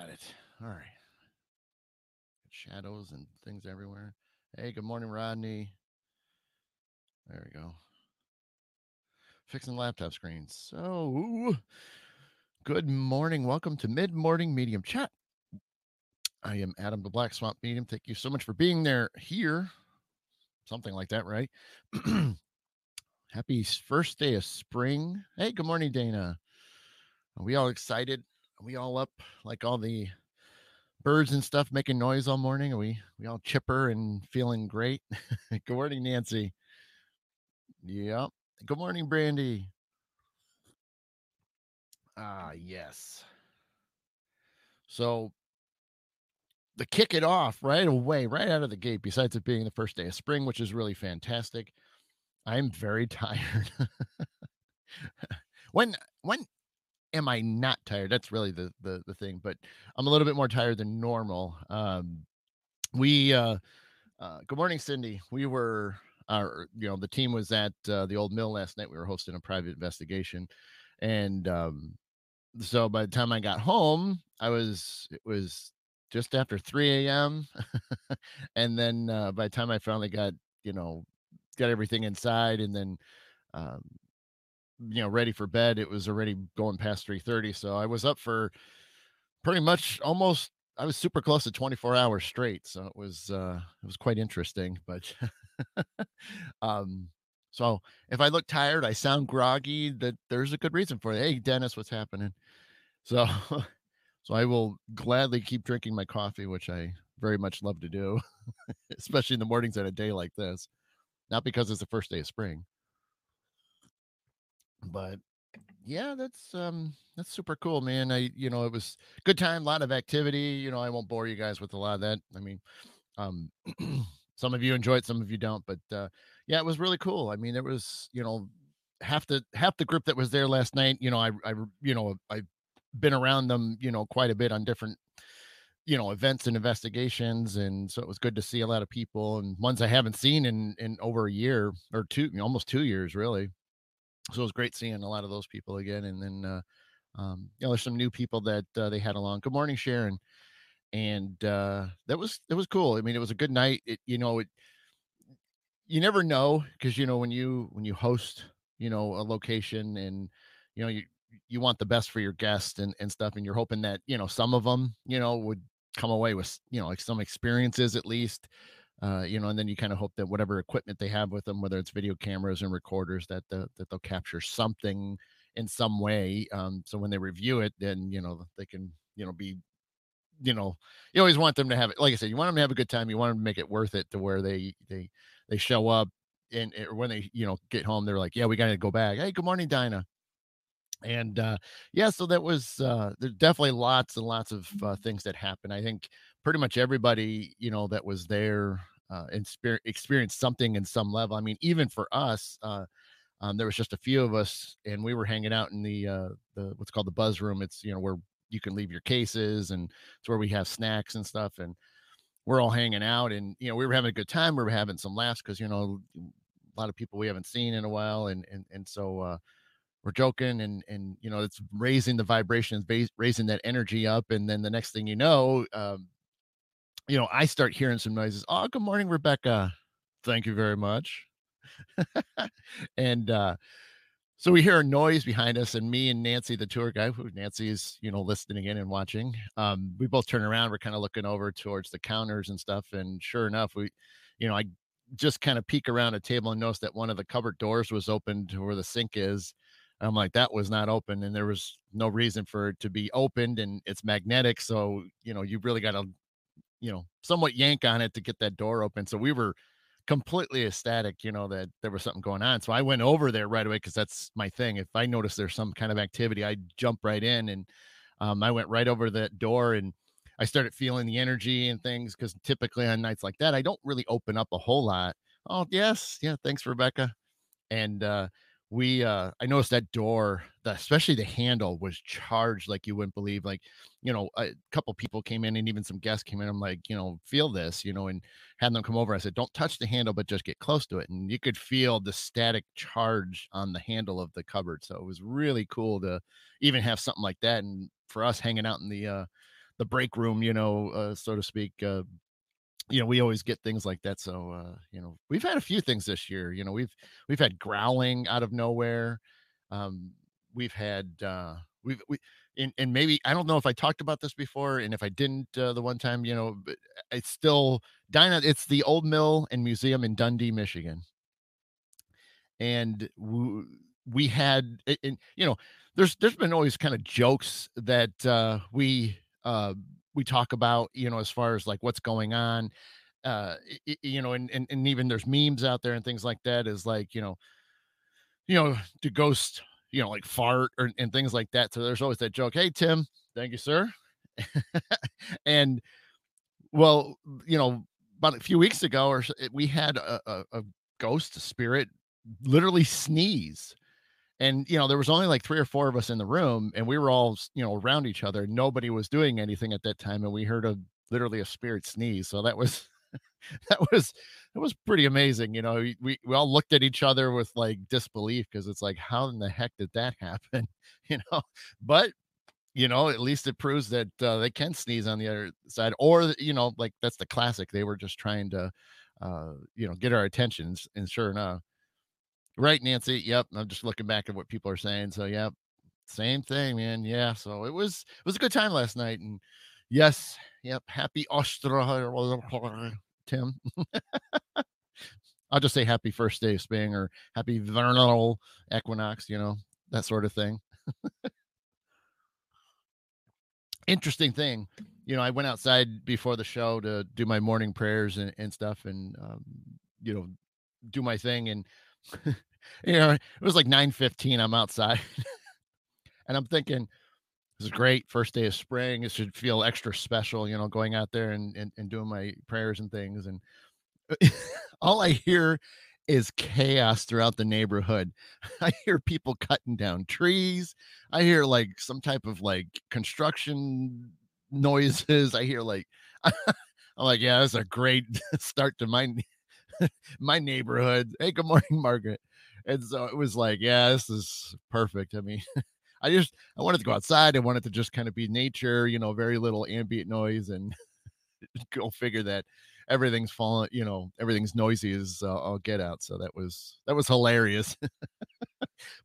got it. All right. Shadows and things everywhere. Hey, good morning, Rodney. There we go. Fixing laptop screens. So, good morning. Welcome to Mid Morning Medium Chat. I am Adam the Black Swamp Medium. Thank you so much for being there here. Something like that, right? Happy first day of spring. Hey, good morning, Dana. Are we all excited? Are we all up like all the birds and stuff making noise all morning? Are we we all chipper and feeling great? good morning, Nancy. Yep. Good morning, Brandy. Ah, yes. So the kick it off right away, right out of the gate, besides it being the first day of spring, which is really fantastic, I'm very tired. when when am I not tired? That's really the the the thing, but I'm a little bit more tired than normal. Um we uh uh good morning, Cindy. We were our you know the team was at uh, the old mill last night. We were hosting a private investigation, and um so by the time I got home, I was it was just after 3 a.m. and then uh, by the time I finally got, you know, got everything inside and then, um, you know, ready for bed, it was already going past 3:30. So I was up for pretty much almost. I was super close to 24 hours straight. So it was uh, it was quite interesting. But um, so if I look tired, I sound groggy. That there's a good reason for it. Hey, Dennis, what's happening? So So I will gladly keep drinking my coffee, which I very much love to do, especially in the mornings on a day like this. Not because it's the first day of spring. But yeah, that's um that's super cool, man. I you know, it was good time, a lot of activity. You know, I won't bore you guys with a lot of that. I mean, um some of you enjoy it, some of you don't, but uh yeah, it was really cool. I mean, it was, you know, half the half the group that was there last night, you know, I I you know, i've been around them, you know, quite a bit on different, you know, events and investigations, and so it was good to see a lot of people and ones I haven't seen in in over a year or two, almost two years, really. So it was great seeing a lot of those people again, and then uh, um, you know, there's some new people that uh, they had along. Good morning, Sharon, and uh, that was it was cool. I mean, it was a good night. It you know it you never know because you know when you when you host you know a location and you know you you want the best for your guests and, and stuff and you're hoping that you know some of them you know would come away with you know like some experiences at least uh, you know, and then you kind of hope that whatever equipment they have with them, whether it's video cameras and recorders, that the, that they'll capture something in some way. Um, so when they review it, then you know they can you know be, you know, you always want them to have it. Like I said, you want them to have a good time. You want them to make it worth it to where they they they show up and, and when they you know get home, they're like, yeah, we got to go back. Hey, good morning, Dinah and uh yeah so that was uh there's definitely lots and lots of uh, things that happened. I think pretty much everybody you know that was there uh and experienced something in some level. I mean even for us uh um, there was just a few of us and we were hanging out in the uh the what's called the buzz room. It's you know where you can leave your cases and it's where we have snacks and stuff and we're all hanging out and you know we were having a good time. We were having some laughs because you know a lot of people we haven't seen in a while and and and so uh we're joking and and you know it's raising the vibrations raising that energy up and then the next thing you know um you know i start hearing some noises oh good morning rebecca. Thank you very much. And uh so we hear a noise behind us and me and nancy the tour guide who nancy is you know listening in and watching um we both turn around we're kind of looking over towards the counters and stuff and sure enough we you know i just kind of peek around a table and notice that one of the cupboard doors was open to where the sink is I'm like, that was not open, and there was no reason for it to be opened, and it's magnetic, so you know you really got to, you know, somewhat yank on it to get that door open. So we were completely ecstatic, you know, that there was something going on. So I went over there right away because that's my thing. If I notice there's some kind of activity, I jump right in, and um, I went right over that door and. I started feeling the energy and things because typically on nights like that, I don't really open up a whole lot. Oh, yes. Yeah. Thanks, Rebecca. And uh, we uh i noticed that door the, especially the handle was charged like you wouldn't believe like you know a couple people came in and even some guests came in i'm like you know feel this you know and had them come over i said don't touch the handle but just get close to it and you could feel the static charge on the handle of the cupboard so it was really cool to even have something like that and for us hanging out in the uh the break room, you know, uh, so to speak. Uh, you know, we always get things like that. So, uh, you know, we've had a few things this year. You know, we've we've had growling out of nowhere. Um, we've had uh, we've we and, and maybe I don't know if I talked about this before, and if I didn't, uh, the one time, you know, it's still Dinah. It's the Old Mill and Museum in Dundee, Michigan, and we, we had, and you know, there's there's been always kind of jokes that uh, we uh, we talk about, you know, as far as like what's going on, uh, you know, and, and and even there's memes out there and things like that. Is like, you know, you know, to ghost, you know, like fart or and things like that. So there's always that joke. Hey, Tim, thank you, sir. and well, you know, about a few weeks ago, or we had a, a, a ghost spirit literally sneeze and you know there was only like three or four of us in the room and we were all you know around each other nobody was doing anything at that time and we heard a literally a spirit sneeze so that was that was that was pretty amazing you know we, we all looked at each other with like disbelief because it's like how in the heck did that happen? You know? But you know at least it proves that uh, they can sneeze on the other side or you know like that's the classic they were just trying to uh you know get our attention and sure enough Right, Nancy. Yep. I'm just looking back at what people are saying. So, yep. Same thing, man. Yeah. So it was it was a good time last night. And yes, yep. Happy Ostara Tim. I'll just say happy first day of spring or happy vernal equinox, you know, that sort of thing. Interesting thing, you know, I went outside before the show to do my morning prayers and, and stuff and, um, you know, do my thing. And you know, it was like 9 15. I'm outside and I'm thinking, this is great. First day of spring. It should feel extra special, you know, going out there and, and, and doing my prayers and things. And all I hear is chaos throughout the neighborhood. I hear people cutting down trees. I hear like some type of like construction noises. I hear like, I'm like, yeah, that's a great start to my my neighborhood. Hey, good morning, Margaret. And so it was like, yeah, this is perfect. I mean, I just I wanted to go outside. I wanted to just kind of be nature, you know, very little ambient noise, and go figure that everything's falling, you know, everything's noisy as uh, I'll get out. So that was that was hilarious.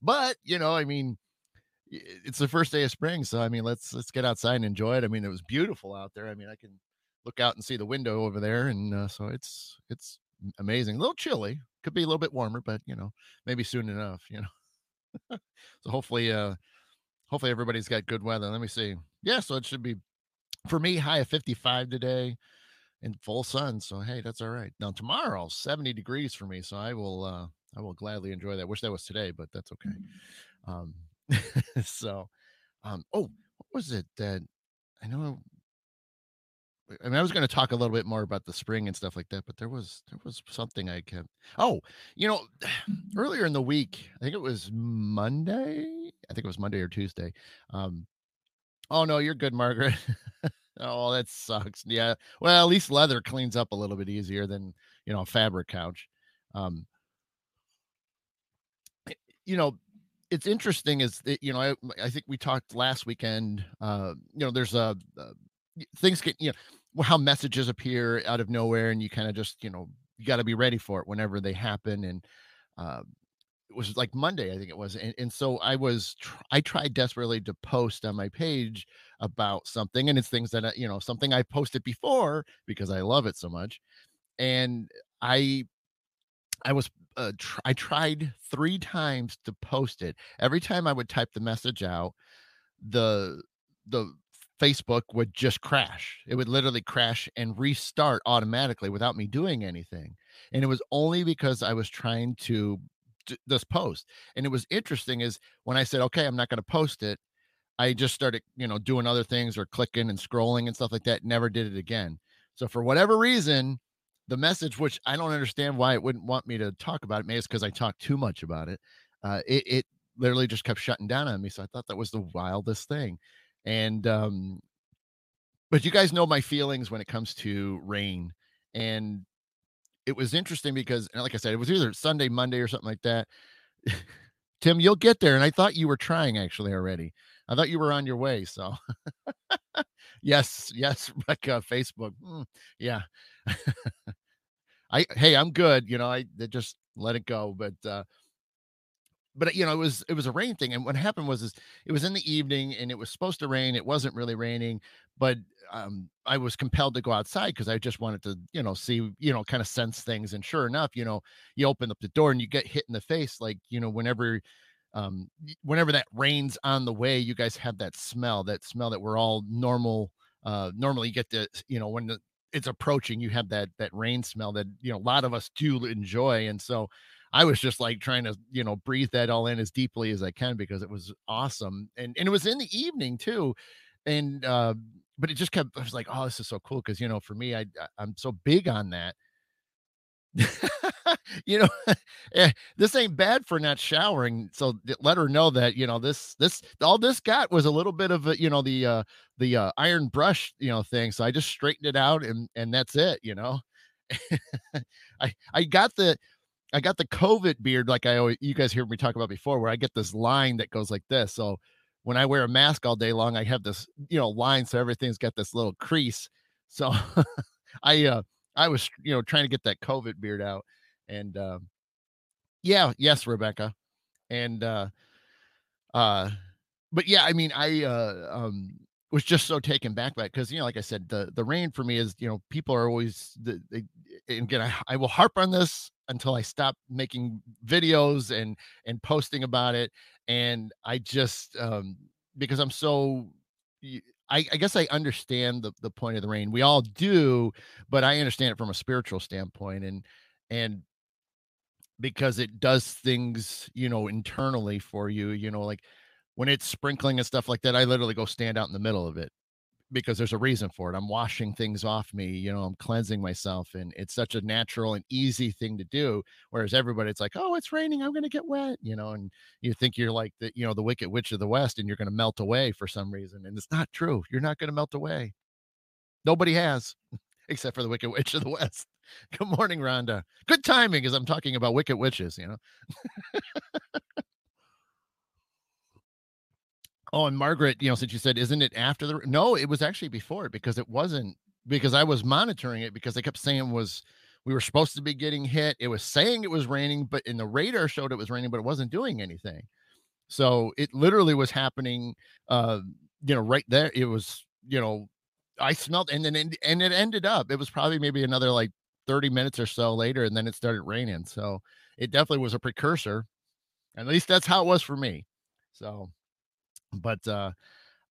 but you know, I mean, it's the first day of spring, so I mean, let's let's get outside and enjoy it. I mean, it was beautiful out there. I mean, I can look out and see the window over there, and uh, so it's it's amazing. A little chilly, could be a little bit warmer, but you know, maybe soon enough, you know. so hopefully, uh, hopefully everybody's got good weather. Let me see. Yeah, so it should be for me high of 55 today in full sun. So hey, that's all right. Now tomorrow, 70 degrees for me. So I will uh I will gladly enjoy that. Wish that was today, but that's okay. Mm-hmm. Um so um oh, what was it that I know I mean, I was going to talk a little bit more about the spring and stuff like that, but there was there was something I kept. Oh, you know, earlier in the week, I think it was Monday. I think it was Monday or Tuesday. Um, oh no, you're good, Margaret. oh, that sucks. Yeah. Well, at least leather cleans up a little bit easier than you know a fabric couch. Um, you know, it's interesting is that you know I, I think we talked last weekend. Uh, you know, there's a, a things get you know how messages appear out of nowhere and you kind of just you know you got to be ready for it whenever they happen and uh, it was like monday i think it was and, and so i was tr- i tried desperately to post on my page about something and it's things that I, you know something i posted before because i love it so much and i i was uh, tr- i tried three times to post it. Every time i would type the message out the the Facebook would just crash. It would literally crash and restart automatically without me doing anything. And it was only because I was trying to d- this post. And it was interesting is when I said, okay, I'm not going to post it, I just started, you know, doing other things or clicking and scrolling and stuff like that. Never did it again. So for whatever reason, the message, which I don't understand why it wouldn't want me to talk about it, maybe it's because I talk too much about it. Uh, it, it literally just kept shutting down on me. So I thought that was the wildest thing and um but you guys know my feelings when it comes to rain and it was interesting because like i said it was either sunday monday or something like that tim you'll get there and i thought you were trying actually already I thought you were on your way. So, yes, yes, Rebecca, Facebook. Mm, yeah. I, hey, I'm good. You know, I just let it go. But, uh, but you know it was it was a rain thing and what happened was is it was in the evening and it was supposed to rain it wasn't really raining but um i was compelled to go outside because i just wanted to you know see you know kind of sense things and sure enough you know you open up the door and you get hit in the face like you know whenever um whenever that rain's on the way you guys have that smell that smell that we're all normal uh normally get the you know when the, it's approaching you have that that rain smell that you know a lot of us do enjoy and so I was just like trying to, you know, breathe that all in as deeply as I can because it was awesome. And and it was in the evening too. And uh, but it just kept I was like, oh, this is so cool. Cause you know, for me, I I'm so big on that. you know, eh, this ain't bad for not showering. So let her know that, you know, this this all this got was a little bit of a, you know, the uh the uh iron brush, you know, thing. So I just straightened it out and and that's it, you know. I I got the I got the COVID beard, like I always, you guys hear me talk about before, where I get this line that goes like this. So when I wear a mask all day long, I have this, you know, line. So everything's got this little crease. So I, uh, I was, you know, trying to get that COVID beard out. And, uh, yeah, yes, Rebecca. And, uh, uh, but yeah, I mean, I, uh, um, was just so taken back by it because you know like i said the the rain for me is you know people are always the, they, again I, I will harp on this until i stop making videos and and posting about it and i just um because i'm so I, I guess I understand the, the point of the rain. We all do, but I understand it from a spiritual standpoint and and because it does things, you know, internally for you, you know, like when it's sprinkling and stuff like that, I literally go stand out in the middle of it because there's a reason for it. I'm washing things off me, you know, I'm cleansing myself and it's such a natural and easy thing to do whereas everybody it's like, "Oh, it's raining, I'm going to get wet," you know, and you think you're like the, you know, the wicked witch of the west and you're going to melt away for some reason and it's not true. You're not going to melt away. Nobody has except for the wicked witch of the west. Good morning, Rhonda. Good timing because I'm talking about wicked witches, you know. Oh, and Margaret, you know, since you said, isn't it after the? No, it was actually before because it wasn't because I was monitoring it because they kept saying was we were supposed to be getting hit. It was saying it was raining, but in the radar showed it was raining, but it wasn't doing anything. So it literally was happening. Uh, you know, right there. It was, you know, I smelled, and then and it ended up. It was probably maybe another like 30 minutes or so later, and then it started raining. So it definitely was a precursor. At least that's how it was for me. So but uh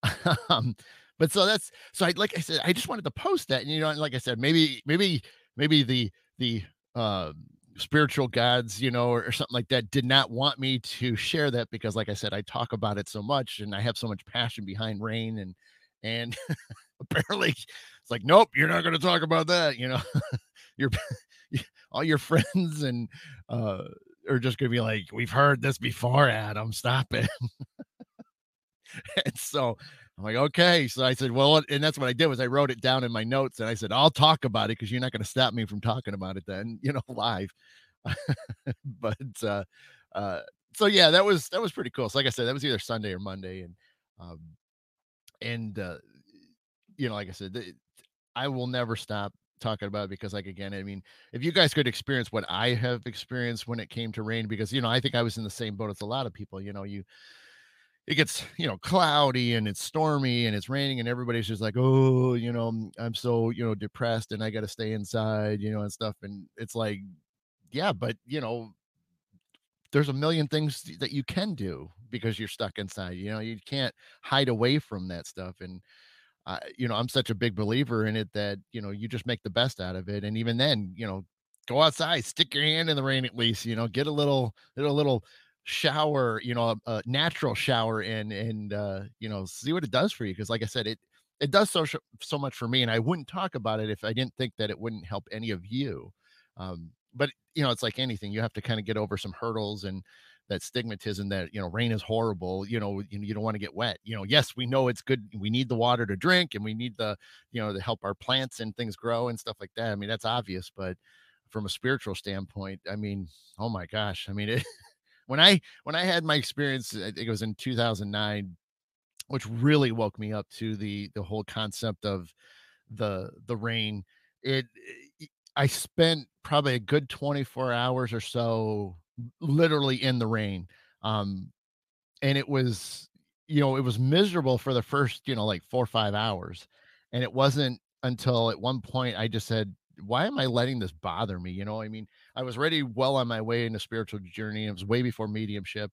um but so that's so I like I said, I just wanted to post that. And you know, and like I said, maybe maybe maybe the the uh spiritual gods, you know, or, or, something like that did not want me to share that because like I said, I talk about it so much and I have so much passion behind rain and and apparently it's like, nope, you're not gonna talk about that, you know. your all your friends and uh are just gonna be like, We've heard this before, Adam. Stop it. and so I'm like, okay. So I said, well, and that's what I did was I wrote it down in my notes and I said, I'll talk about it because you're not going to stop me from talking about it then, you know, live. but uh uh so yeah, that was that was pretty cool. So like I said, that was either Sunday or Monday. And um and uh you know, like I said, I will never stop talking about it because like again i mean if you guys could experience what i have experienced when it came to rain because you know i think i was in the same boat as a lot of people you know you it gets you know cloudy and it's stormy and it's raining and everybody's just like oh you know mm, i'm so you know depressed and i got to stay inside you know and stuff and it's like yeah but you know there's a million things that you can do because you're stuck inside you know you can't hide away from that stuff and uh, you know i'm such a big believer in it that you know you just make the best out of it and even then you know go outside stick your hand in the rain at least you know get a little get a little shower, you know, a, a natural shower in and uh, you know, see what it does for you. Cause like I said, it it does so so much for me. And I wouldn't talk about it if I didn't think that it wouldn't help any of you. Um, but you know, it's like anything, you have to kind of get over some hurdles and that stigmatism that you know rain is horrible you know you, you don't want to get wet you know yes we know it's good we need the water to drink and we need the you know to help our plants and things grow and stuff like that i mean that's obvious but from a spiritual standpoint i mean oh my gosh i mean it when I when I had my experience, I think it was in 2009. which really woke me up to the the whole concept of the the rain. It i I spent probably a good 24 hours or so literally in the rain. Um, and it was, you know, it was miserable for the first, you know, like 4 or 5 hours. And it wasn't until at one point I just said, "Why am I letting this bother me?" You know, I mean, I was already well on my way in a spiritual journey. It was way before mediumship.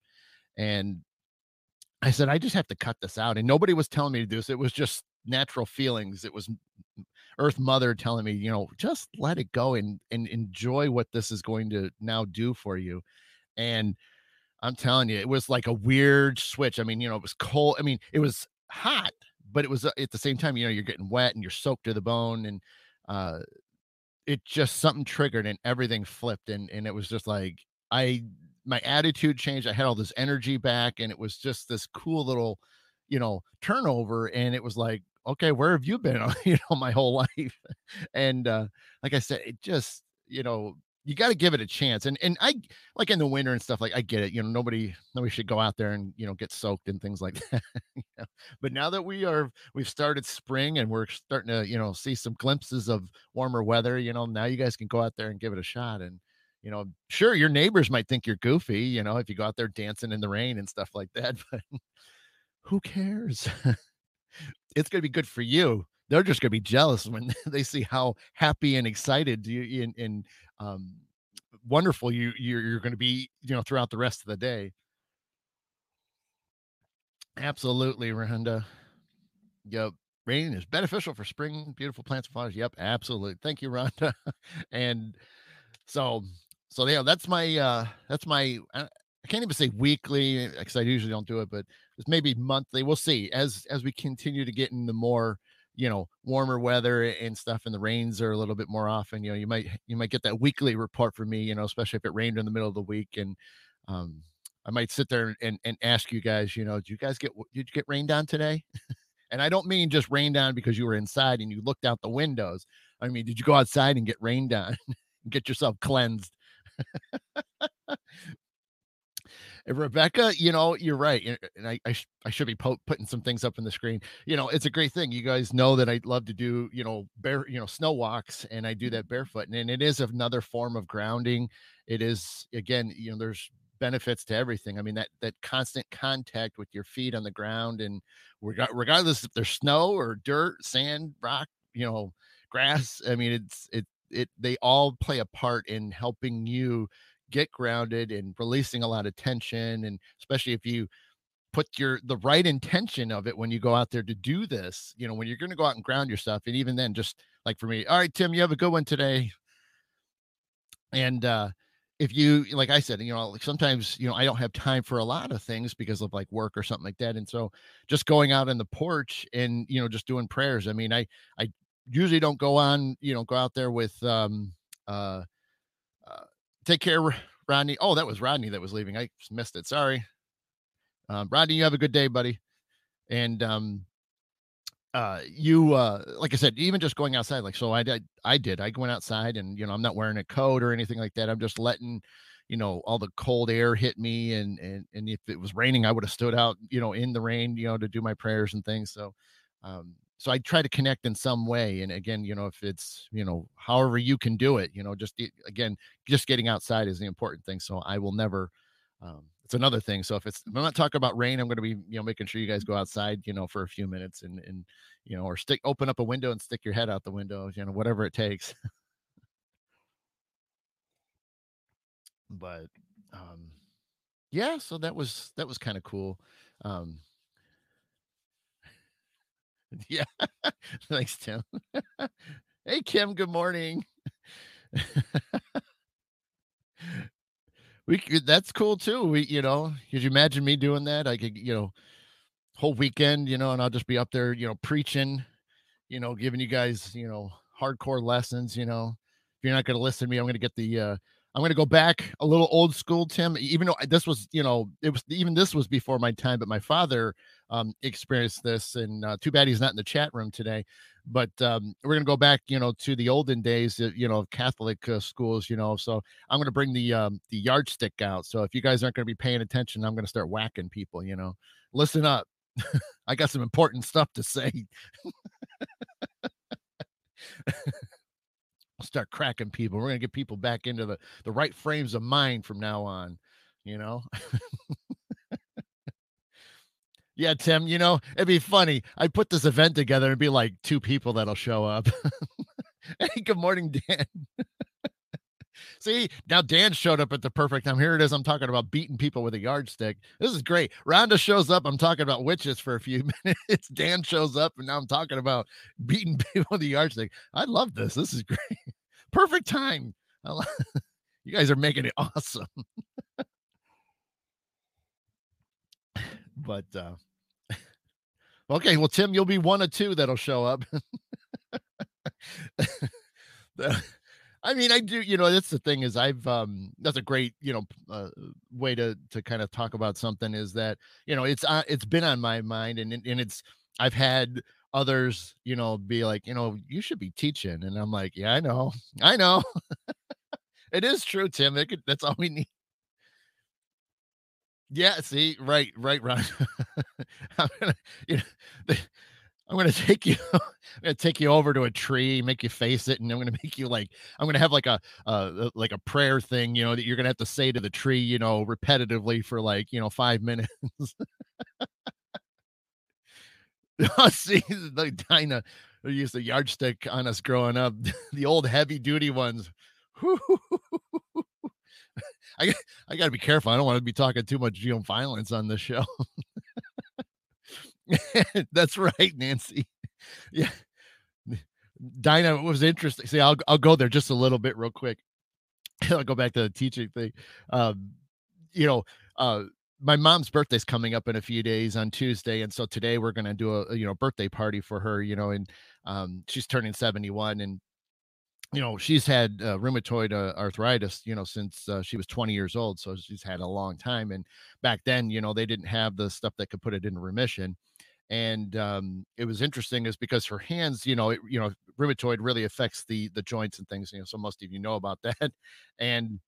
And I said, "I just have to cut this out." And nobody was telling me to do this. It was just natural feelings. It was Earth Mother telling me, you know, just let it go and and enjoy what this is going to now do for you. And I'm telling you, it was like a weird switch. I mean, you know, it was cold. I mean, it was hot, but it was uh, at the same time, you know, you're getting wet and you're soaked to the bone, and uh, it just something triggered and everything flipped, and and it was just like I my attitude changed. I had all this energy back, and it was just this cool little, you know, turnover. And it was like, okay, where have you been? you know, my whole life. And uh, like I said, it just, you know, you got to give it a chance. And and I like in the winter and stuff, like I get it. You know, nobody nobody should go out there and you know get soaked and things like that. you know? But now that we are we've started spring and we're starting to, you know, see some glimpses of warmer weather, you know, now you guys can go out there and give it a shot. And you know, sure, your neighbors might think you're goofy, you know, if you go out there dancing in the rain and stuff like that, but who cares? it's going to be good for you. They're just going to be jealous when they see how happy and excited you and, and um, wonderful you you're, you're going to be, you know, throughout the rest of the day. Absolutely, Rhonda. Yep. Rain is beneficial for spring, beautiful plants and flowers. Yep, absolutely. Thank you, Rhonda. and so, so yeah, that's my uh that's my I I can't even say weekly because I usually don't do it, but it's maybe monthly. We'll see as as we continue to get into more, you know, warmer weather and stuff, and the rains are a little bit more often. You know, you might you might get that weekly report from me. You know, especially if it rained in the middle of the week, and um, I might sit there and and ask you guys. You know, did you guys get did you get rained on today? And I don't mean just rained on because you were inside and you looked out the windows. I mean, did you go outside and get rained on? get yourself cleansed. Rebecca, you know, you're right. And I, I, sh- I should be po- putting some things up on the screen. You know, it's a great thing. You guys know that I love to do, you know, bear, you know, snow walks, and I do mm-hmm. that barefoot. And, and it is another form of grounding. It is, again, you know, there's benefits to everything. I mean, that that constant contact with your feet on the ground, and reg- regardless if there's snow or dirt, sand, rock, you know, grass. I mean, it's it it they all play a part in helping you get grounded and releasing a lot of tension and especially if you put your the right intention of it when you go out there to do this you know when you're going to go out and ground yourself and even then just like for me all right tim you have a good one today. And uh if you like i said you know like sometimes you know i don't have time for a lot of things because of like work or something like that and so just going out on the porch and you know just doing prayers i mean i i usually don't go on you know go out there with um uh uh, take care, Rodney. Oh, that was Rodney that was leaving. I missed it. Sorry. Um, Rodney, you have a good day, buddy. And um, uh, you, uh, like I said, even just going outside, like so, I did. I did. I went outside, and you know, I'm not wearing a coat or anything like that. I'm just letting, you know, all the cold air hit me, and and and if it was raining, I would have stood out, you know, in the rain, you know, to do my prayers and things. So, um, so I try to connect in some way. And again, you know, if it's, you know, however you can do it, you know, just again, just getting outside is the important thing. So I will never, um, it's another thing. So if it's, if I'm not talking about rain, I'm going to be, you know, making sure you guys go outside, you know, for a few minutes and, and, you know, or stick, open up a window and stick your head out the window, you know, whatever it takes. but, um, yeah, so that was, that was kind of cool. Um, yeah. Thanks, Tim. hey, Kim, good morning. We could that's cool too. We, you know, could you imagine me doing that? I could, you know, whole weekend, you know, and I'll just be up there, you know, preaching, you know, giving you guys, you know, hardcore lessons, you know. If you're not going to listen to me, I'm going to get the uh I'm going to go back a little old school, Tim, even though this was, you know, it was even this was before my time, but my father um experienced this and uh, too bad he's not in the chat room today. But um we're going to go back, you know, to the olden days, uh, you know, of Catholic uh, schools, you know. So I'm going to bring the um the yardstick out. So if you guys aren't going to be paying attention, I'm going to start whacking people, you know. Listen up I got some important stuff to say. start cracking people. We're gonna get people back into the the right frames of mind from now on. You know. yeah, Tim. You know it'd be funny. I put this event together and be like two people that'll show up. hey, good morning, Dan. See, now Dan showed up at the perfect time. Here it is. I'm talking about beating people with a yardstick. This is great. Rhonda shows up. I'm talking about witches for a few minutes. Dan shows up, and now I'm talking about beating people with a yardstick. I love this. This is great. Perfect time. you guys are making it awesome. but uh okay, well, Tim, you'll be one of two that'll show up. I mean, I do, you know, that's the thing is I've um that's a great, you know, uh, way to to kind of talk about something is that, you know, it's uh, it's been on my mind and and it's I've had others, you know, be like, you know, you should be teaching and I'm like, yeah, I know. I know. it is true, Tim. It could, that's all we need. Yeah, see, right, right, right. You know, I'm gonna take you. I'm gonna take you over to a tree, make you face it, and I'm gonna make you like. I'm gonna have like a, uh, like a prayer thing, you know, that you're gonna have to say to the tree, you know, repetitively for like, you know, five minutes. see, the Dinah used a yardstick on us growing up. the old heavy duty ones. I I got to be careful. I don't want to be talking too much know, violence on this show. That's right, Nancy. Yeah. Dinah it was interesting. See, I'll I'll go there just a little bit real quick. I'll go back to the teaching thing. Um, you know, uh, my mom's birthday's coming up in a few days on Tuesday, and so today we're gonna do a you know birthday party for her. You know, and um, she's turning seventy one, and you know she's had uh, rheumatoid uh, arthritis you know since uh, she was 20 years old so she's had a long time and back then you know they didn't have the stuff that could put it in remission and um, it was interesting is because her hands you know it, you know rheumatoid really affects the the joints and things you know so most of you know about that and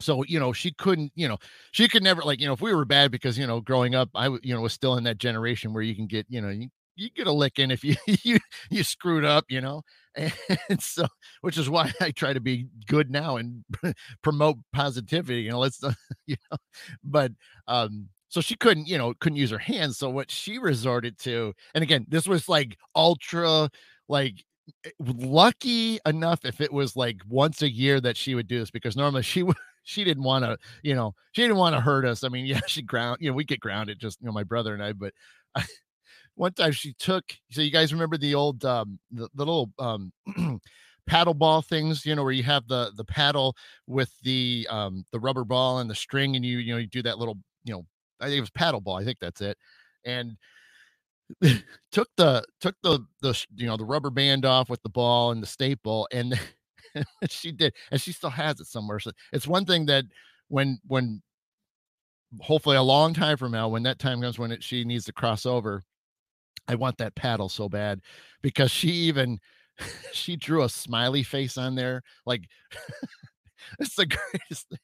so you know she couldn't you know she could never like you know if we were bad because you know growing up i you know was still in that generation where you can get you know you, you get a licking if you you you screwed up you know and so which is why i try to be good now and promote positivity you know let's you know but um so she couldn't you know couldn't use her hands so what she resorted to and again this was like ultra like eh, lucky enough if it was like once a year that she would do this because normally she would she didn't want to, you know, she didn't want to hurt us. I mean, yeah, she ground, you know, we get grounded, just you know, my brother and I. But I, one time she took, so you guys remember the old, um, the, the little um, paddle ball things, you know, where you have the the paddle with the um the rubber ball and the string, and you you know you do that little, you know, I think it was paddle ball. I think that's it, and took the took the the you know the rubber band off with the ball and the staple and she did, and she still has it somewhere. So it's one thing that when when hopefully a long time from now, when that time comes when it, she needs to cross over, I want that paddle so bad because she even she drew a smiley face on there, like it's the greatest.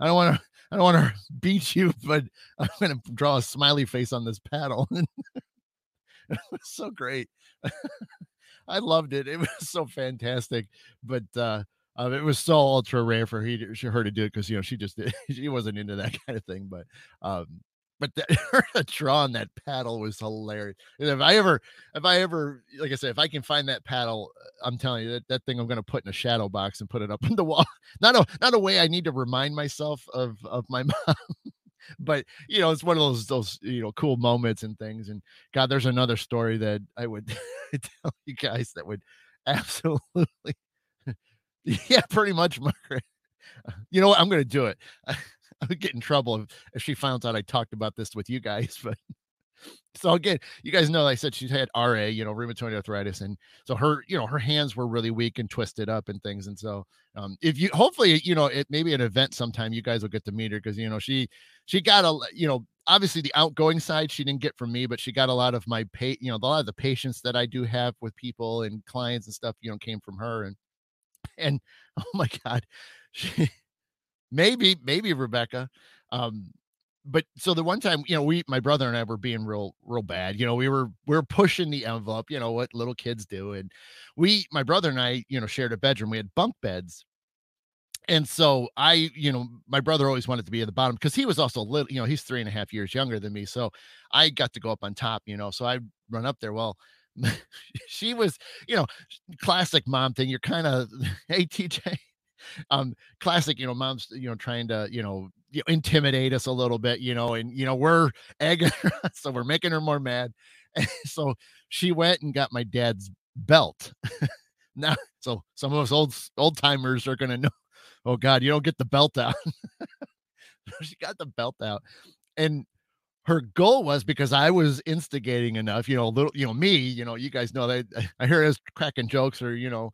I don't want to. I don't want to beat you, but I'm going to draw a smiley face on this paddle. it was so great. I loved it. It was so fantastic. But uh, um, it was so ultra rare for her to do it because you know she just she wasn't into that kind of thing. But um, but that, drawing that paddle was hilarious. And if I ever, if I ever, like I said, if I can find that paddle, I'm telling you that that thing I'm going to put in a shadow box and put it up on the wall. Not a not a way I need to remind myself of of my mom but you know, it's one of those those you know cool moments and things. And God, there's another story that I would tell you guys that would absolutely, yeah, pretty much, Margaret. You know what? I'm going to do it. I, would get in trouble if, if she found out I talked about this with you guys, but so again, you guys know, I said she had RA, you know, rheumatoid arthritis, and so her, you know, her hands were really weak and twisted up and things. And so, um, if you hopefully, you know, it maybe an event sometime, you guys will get to meet her because you know she she got a you know obviously the outgoing side she didn't get from me, but she got a lot of my pay, you know, a lot of the patience that I do have with people and clients and stuff, you know, came from her. And and oh my god, she maybe maybe Rebecca, um, but so the one time, you know, we my brother and I were being real real bad. You know, we were we were pushing the envelope, you know, what little kids do. And we my brother and I, you know, shared a bedroom. We had bunk beds. And so I, you know, my brother always wanted to be at the bottom because he was also little, you know, he's three and a half years younger than me. So I got to go up on top, you know. So I run up there. Well, she was, you know, classic mom thing. You're kind of, hey TJ, um, classic, you know, mom's, you know, trying to, you know, you know, intimidate us a little bit, you know, and you know, we're egging her, so we're making her more mad. And so she went and got my dad's belt. now, so some of us old old timers are gonna know, oh God, you don't get the belt out. she got the belt out. And her goal was because I was instigating enough, you know, little, you know, me, you know, you guys know that I hear us cracking jokes or, you know,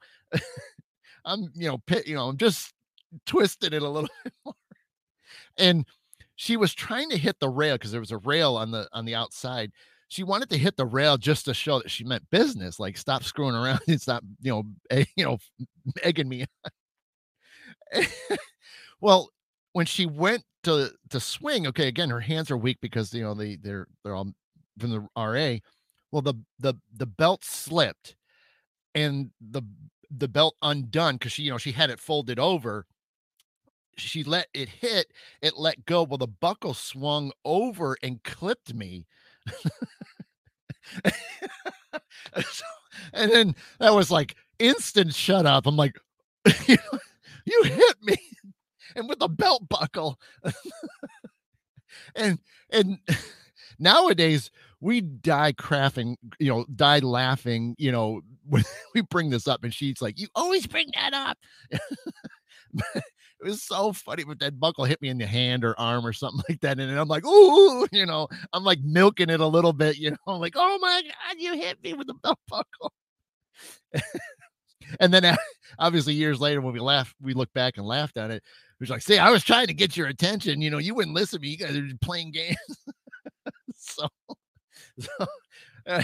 I'm, you know, pit, you know, I'm just twisting it a little bit more. And she was trying to hit the rail because there was a rail on the on the outside. She wanted to hit the rail just to show that she meant business, like stop screwing around and stop, you know, eh, you know, egging me. well, when she went to to swing, okay, again, her hands are weak because you know they they're they're all from the RA. Well, the the the belt slipped and the the belt undone because she, you know, she had it folded over. She let it hit, it let go. Well, the buckle swung over and clipped me. and then that was like instant shut up. I'm like, you, you hit me and with a belt buckle. and and nowadays we die crafting, you know, die laughing, you know, when we bring this up and she's like, You always bring that up. it was so funny, but that buckle hit me in the hand or arm or something like that. And I'm like, ooh, you know, I'm like milking it a little bit, you know, like, oh my god, you hit me with the belt buckle. and then obviously years later when we laugh, we look back and laughed at it. It was like, see, I was trying to get your attention. You know, you wouldn't listen to me. You guys are playing games. so, uh,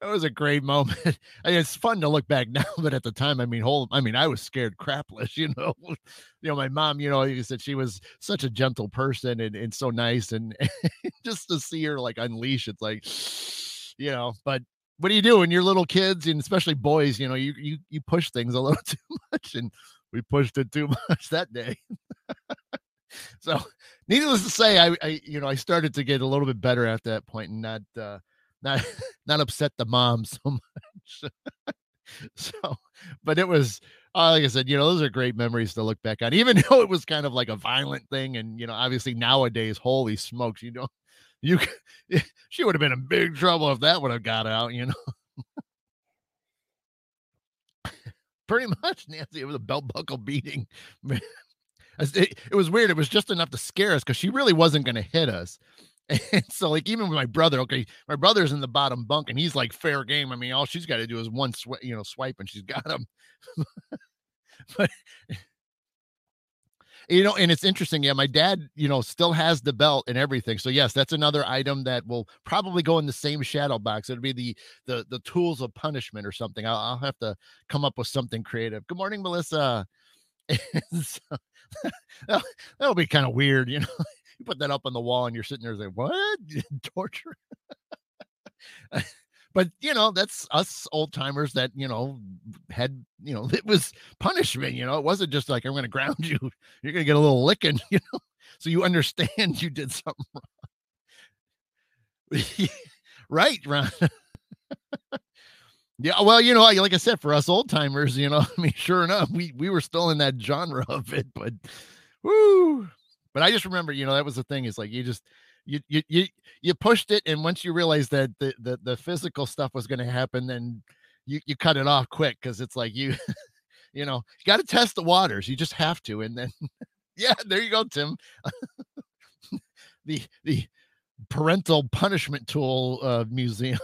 that was a great moment. I mean, it's fun to look back now, but at the time, I mean, whole, I mean, I was scared crapless, you know. you know, my mom, you know, you said she was such a gentle person and, and so nice, and, and just to see her like unleash, it's like, you know. But what do you do when you're little kids and especially boys? You know, you you you push things a little too much, and we pushed it too much that day. so, needless to say, I, I you know I started to get a little bit better at that point and not. uh not not upset the mom so much. so, but it was uh, like I said, you know, those are great memories to look back on, even though it was kind of like a violent thing. And you know, obviously nowadays, holy smokes, you know, you she would have been in big trouble if that would have got out, you know. Pretty much, Nancy. It was a belt buckle beating. It, it was weird. It was just enough to scare us because she really wasn't going to hit us. And so, like, even with my brother, okay, my brother's in the bottom bunk and he's like fair game. I mean, all she's got to do is one swipe, you know, swipe and she's got him. but, you know, and it's interesting. Yeah, my dad, you know, still has the belt and everything. So yes, that's another item that will probably go in the same shadow box. It'll be the the the tools of punishment or something. I'll, I'll have to come up with something creative. Good morning, Melissa. so, that'll, that'll be kind of weird, you know you put that up on the wall and you're sitting there saying, what torture? but you know, that's us old timers that you know had you know it was punishment. You know, it wasn't just like I'm going to ground you. You're going to get a little licking. You know, so you understand you did something wrong. right, Ron. Yeah, well, you know, like I said, for us old timers, you know, I mean, sure enough, we we were still in that genre of it, but whoo, but I just remember, you know, that was the thing. Is like you just you you you you pushed it, and once you realized that the the, the physical stuff was going to happen, then you you cut it off quick because it's like you you know you got to test the waters. You just have to, and then yeah, there you go, Tim. the the parental punishment tool uh, museum.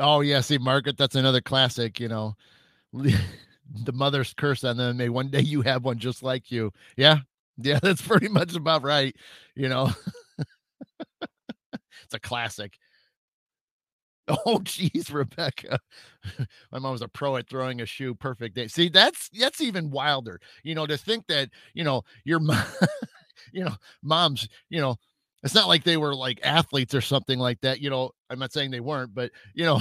Oh yeah, see, Margaret, that's another classic. You know the mother's curse on them. May one day you have one just like you. Yeah. Yeah. That's pretty much about right. You know, it's a classic. Oh, geez, Rebecca. My mom was a pro at throwing a shoe. Perfect day. See, that's that's even wilder. You know, to think that, you know, your mom, you know, moms, you know, it's not like they were like athletes or something like that. You know, I'm not saying they weren't, but you know,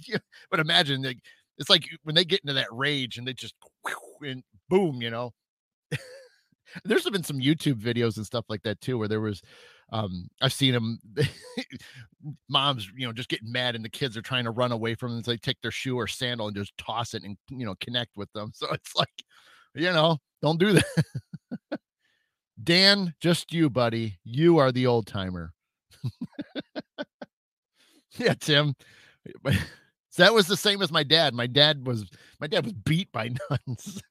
but imagine like it's like when they get into that rage and they just and boom, you know. There's been some YouTube videos and stuff like that too, where there was um i've seen them moms you know just getting mad and the kids are trying to run away from them so they take their shoe or sandal and just toss it and you know connect with them so it's like you know don't do that dan just you buddy you are the old timer yeah tim that was the same as my dad my dad was my dad was beat by nuns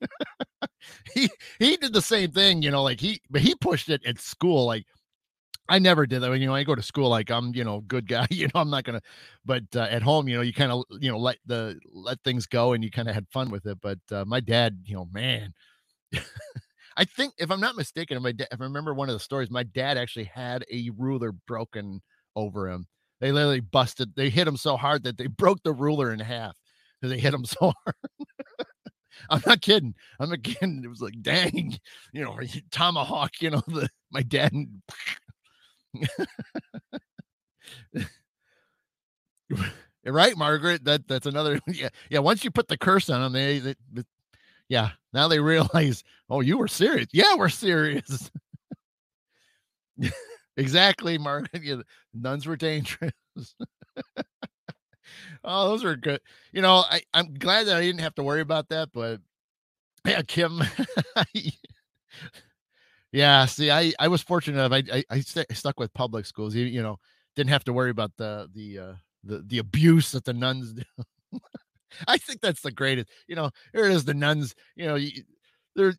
he he did the same thing you know like he but he pushed it at school like I never did that. You know, I go to school like I'm, you know, good guy. You know, I'm not gonna. But uh, at home, you know, you kind of, you know, let the let things go, and you kind of had fun with it. But uh, my dad, you know, man, I think if I'm not mistaken, if I remember one of the stories, my dad actually had a ruler broken over him. They literally busted. They hit him so hard that they broke the ruler in half. They hit him so hard. I'm not kidding. I'm not kidding. It was like, dang, you know, tomahawk. You know, the my dad right, Margaret. That that's another. Yeah, yeah. Once you put the curse on them, they, they yeah. Now they realize, oh, you were serious. Yeah, we're serious. exactly, Margaret. Yeah, nuns were dangerous. oh, those are good. You know, I I'm glad that I didn't have to worry about that, but yeah, Kim. Yeah, see, I I was fortunate enough. I I, I st- stuck with public schools. You, you know, didn't have to worry about the the uh, the the abuse that the nuns do. I think that's the greatest. You know, here it is. The nuns. You know, they're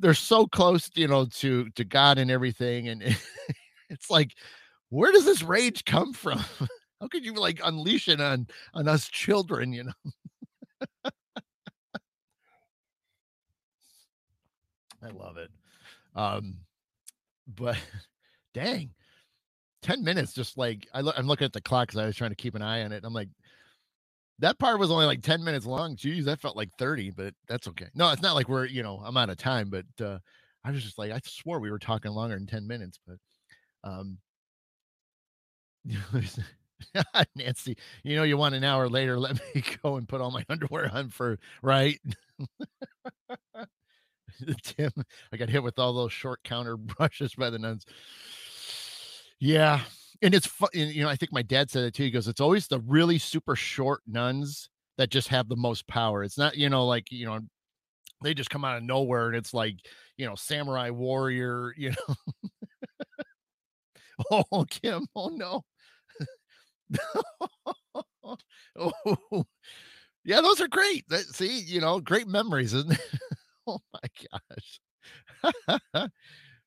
they're so close. You know, to to God and everything, and it's like, where does this rage come from? How could you like unleash it on on us children? You know. I love it. Um, but dang, 10 minutes just like I I'm looking at the clock because I was trying to keep an eye on it. I'm like, that part was only like 10 minutes long. Geez, that felt like 30, but that's okay. No, it's not like we're, you know, I'm out of time, but uh I was just like, I swore we were talking longer than 10 minutes, but um Nancy, you know, you want an hour later, let me go and put all my underwear on for right. Tim, I got hit with all those short counter brushes by the nuns. Yeah. And it's fun. You know, I think my dad said it too. He goes, it's always the really super short nuns that just have the most power. It's not, you know, like, you know, they just come out of nowhere and it's like, you know, samurai warrior, you know. oh, Kim. Oh, no. oh, yeah, those are great. See, you know, great memories, isn't it? oh my gosh.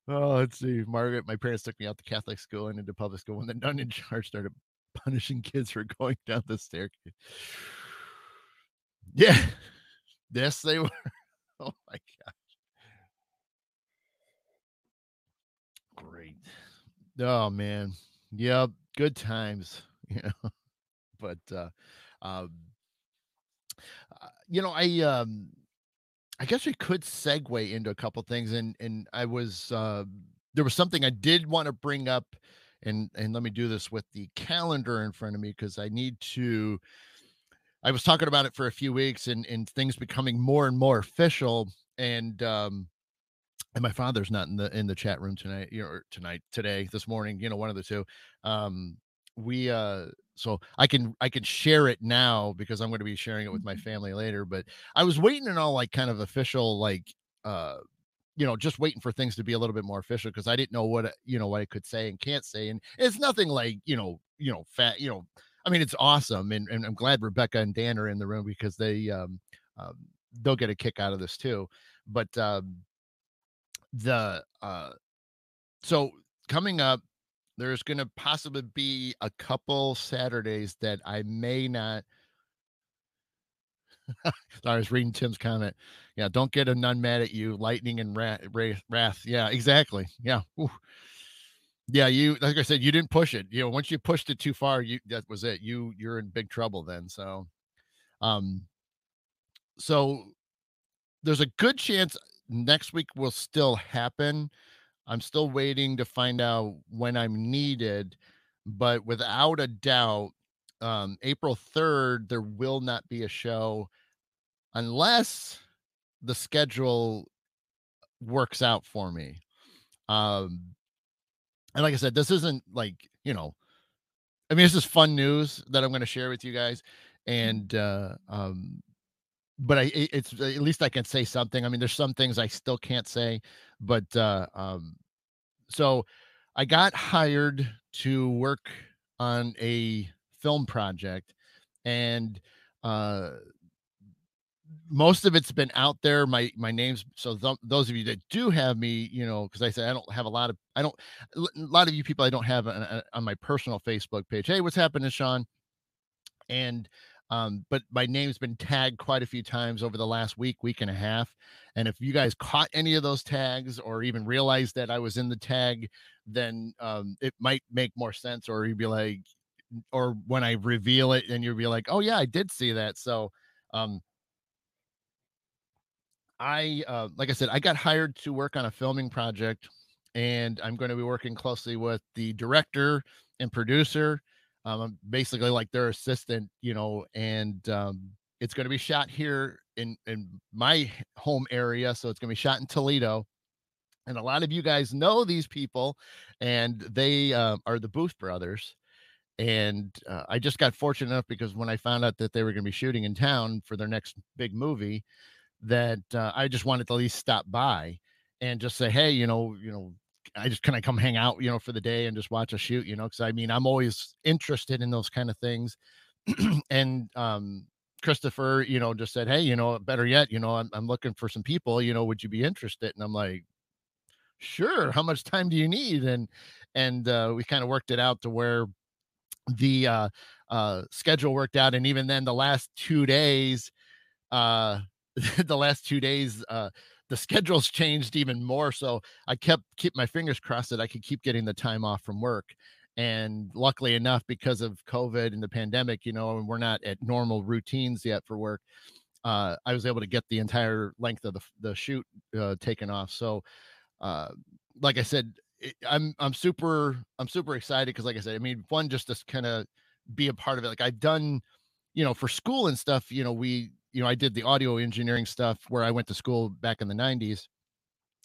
Oh, let's see. Margaret, my parents took me out to Catholic school and into public school when the nun in charge started punishing kids for going down the staircase. Yeah. Yes, they were. Oh my gosh. Great. Oh man. Yeah, Good times. You know. But uh um uh, you know, I um I guess we could segue into a couple things, and and I was uh, there was something I did want to bring up, and and let me do this with the calendar in front of me because I need to. I was talking about it for a few weeks, and and things becoming more and more official, and um, and my father's not in the in the chat room tonight, you know, tonight, today, this morning, you know, one of the two. Um, we uh so I can I can share it now because I'm going to be sharing it with my mm-hmm. family later. But I was waiting and all like kind of official, like uh, you know, just waiting for things to be a little bit more official because I didn't know what you know what I could say and can't say, and it's nothing like you know, you know, fat, you know. I mean, it's awesome, and, and I'm glad Rebecca and Dan are in the room because they um, um they'll get a kick out of this too. But um, the uh, so coming up there's going to possibly be a couple Saturdays that I may not. I was reading Tim's comment. Yeah, don't get a nun mad at you. Lightning and wrath. wrath. Yeah, exactly. Yeah. Ooh. Yeah, you like I said, you didn't push it. You know, once you pushed it too far, you that was it. You you're in big trouble then. So, um, so there's a good chance next week will still happen. I'm still waiting to find out when I'm needed, but without a doubt, um, April 3rd, there will not be a show unless the schedule works out for me. Um, and like I said, this isn't like, you know, I mean, this is fun news that I'm going to share with you guys. And, uh, um, but I, it's at least I can say something. I mean, there's some things I still can't say, but, uh, um, so I got hired to work on a film project and, uh, most of it's been out there. My my name's so th- those of you that do have me, you know, because I said I don't have a lot of I don't a lot of you people I don't have on, on my personal Facebook page. Hey, what's happening, Sean? And um, but my name's been tagged quite a few times over the last week, week and a half. And if you guys caught any of those tags or even realized that I was in the tag, then um, it might make more sense. Or you'd be like, or when I reveal it, and you'll be like, oh yeah, I did see that. So um, I uh, like I said, I got hired to work on a filming project, and I'm going to be working closely with the director and producer. Um, I'm basically like their assistant, you know, and um, it's going to be shot here in in my home area, so it's going to be shot in Toledo. And a lot of you guys know these people, and they uh, are the Booth brothers. And uh, I just got fortunate enough because when I found out that they were going to be shooting in town for their next big movie, that uh, I just wanted to at least stop by and just say, hey, you know, you know, I just kind of come hang out, you know, for the day and just watch a shoot, you know, because I mean, I'm always interested in those kind of things. and um, Christopher, you know, just said, hey, you know, better yet, you know, I'm, I'm looking for some people, you know, would you be interested? And I'm like, sure. How much time do you need? And and uh, we kind of worked it out to where the uh, uh, schedule worked out, and even then, the last two days uh the last two days uh the schedules changed even more so i kept keep my fingers crossed that i could keep getting the time off from work and luckily enough because of covid and the pandemic you know and we're not at normal routines yet for work uh i was able to get the entire length of the, the shoot uh, taken off so uh like i said it, i'm i'm super i'm super excited because like i said i mean fun just to kind of be a part of it like i've done you know for school and stuff you know we you know, I did the audio engineering stuff where I went to school back in the 90s.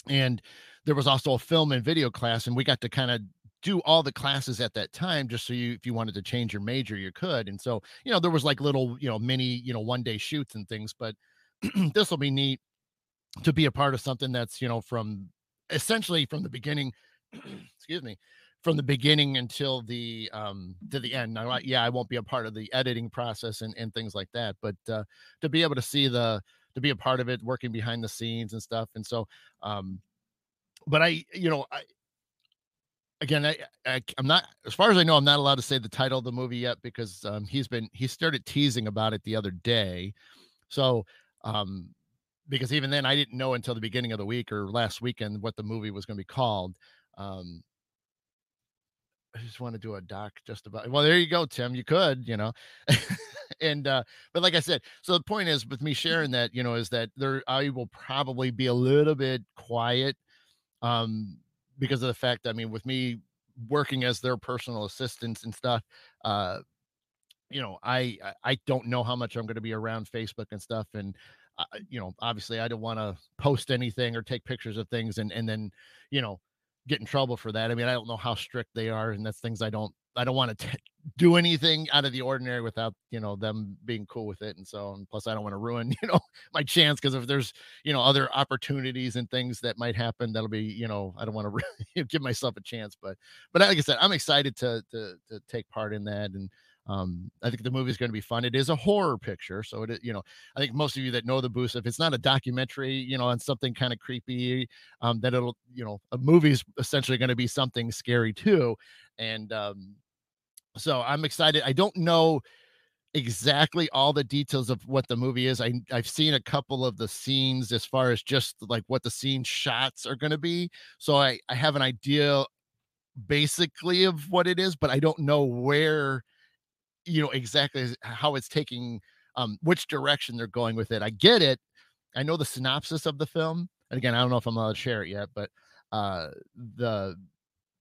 And there was also a film and video class, and we got to kind of do all the classes at that time just so you if you wanted to change your major you could and so you know there was like little you know mini you know one day shoots and things but this will be neat to be a part of something that's you know from essentially from the beginning excuse me from the beginning until the um to the end. Now, yeah, I won't be a part of the editing process and, and things like that, but uh, to be able to see the to be a part of it, working behind the scenes and stuff. And so, um, but I, you know, I again, I, I am not as far as I know, I'm not allowed to say the title of the movie yet because um, he's been he started teasing about it the other day. So, um, because even then I didn't know until the beginning of the week or last weekend what the movie was going to be called. Um, I just want to do a doc just about well, there you go, Tim. You could, you know. and uh, but like I said, so the point is with me sharing that, you know, is that there I will probably be a little bit quiet um because of the fact, I mean, with me working as their personal assistants and stuff, uh, you know, I I don't know how much I'm going to be around Facebook and stuff, and uh, you know, obviously, I don't want to post anything or take pictures of things, and and then, you know, get in trouble for that. I mean, I don't know how strict they are, and that's things I don't I don't want to do anything out of the ordinary without you know them being cool with it. And so, and plus, I don't want to ruin you know my chance because if there's you know other opportunities and things that might happen, that'll be you know I don't want to give myself a chance. But but like I said, I'm excited to to to take part in that and um, I think the movie is going to be fun. It is a horror picture, so it, you know, I think most of you that know the Booth, if it's not a documentary, you know, on something kind of creepy, um, that it'll, you know, a movie is essentially going to be something scary too. And um, so I'm excited. I don't know exactly all the details of what the movie is. I I've seen a couple of the scenes as far as just like what the scene shots are going to be. So I I have an idea basically of what it is, but I don't know where, you know, exactly how it's taking, um, which direction they're going with it. I get it. I know the synopsis of the film. And again, I don't know if I'm allowed to share it yet, but uh the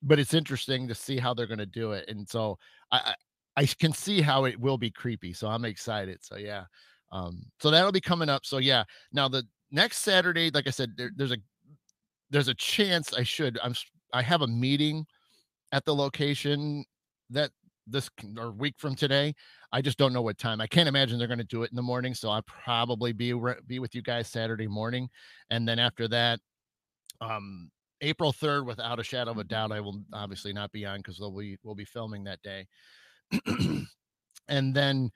but it's interesting to see how they're going to do it. And so I, I can see how it will be creepy. So I'm excited. So yeah. Um so that'll be coming up. So yeah. Now the next Saturday, like I said, there, there's a there's a chance I should I'm I have a meeting at the location that this or week from today. I just don't know what time. I can't imagine they're going to do it in the morning, so I'll probably be be with you guys Saturday morning, and then after that, um, April third, without a shadow of a doubt, I will obviously not be on because we'll be we'll be filming that day, and then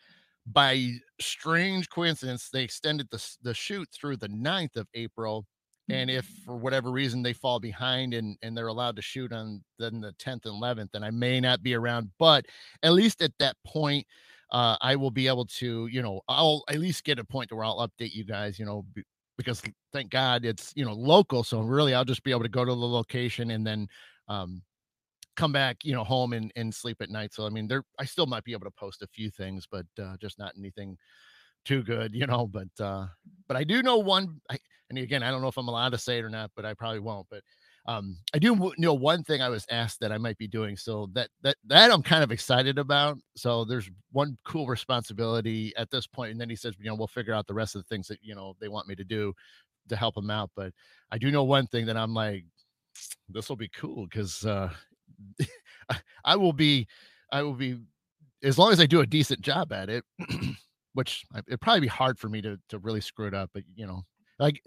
by strange coincidence, they extended the the shoot through the 9th of April and if for whatever reason they fall behind and and they're allowed to shoot on then the 10th and 11th then i may not be around but at least at that point uh i will be able to you know i'll at least get a point to where i'll update you guys you know because thank god it's you know local so really i'll just be able to go to the location and then um come back you know home and and sleep at night so i mean there i still might be able to post a few things but uh just not anything too good, you know. But uh, but I do know one. I, and again, I don't know if I'm allowed to say it or not, but I probably won't. But um, I do know one thing I was asked that I might be doing. So that that that I'm kind of excited about. So there's one cool responsibility at this point, and then he says, you know, we'll figure out the rest of the things that you know they want me to do to help them out. But I do know one thing that I'm like, this will be cool because uh, I will be, I will be, as long as I do a decent job at it. which it'd probably be hard for me to to really screw it up, but you know, like,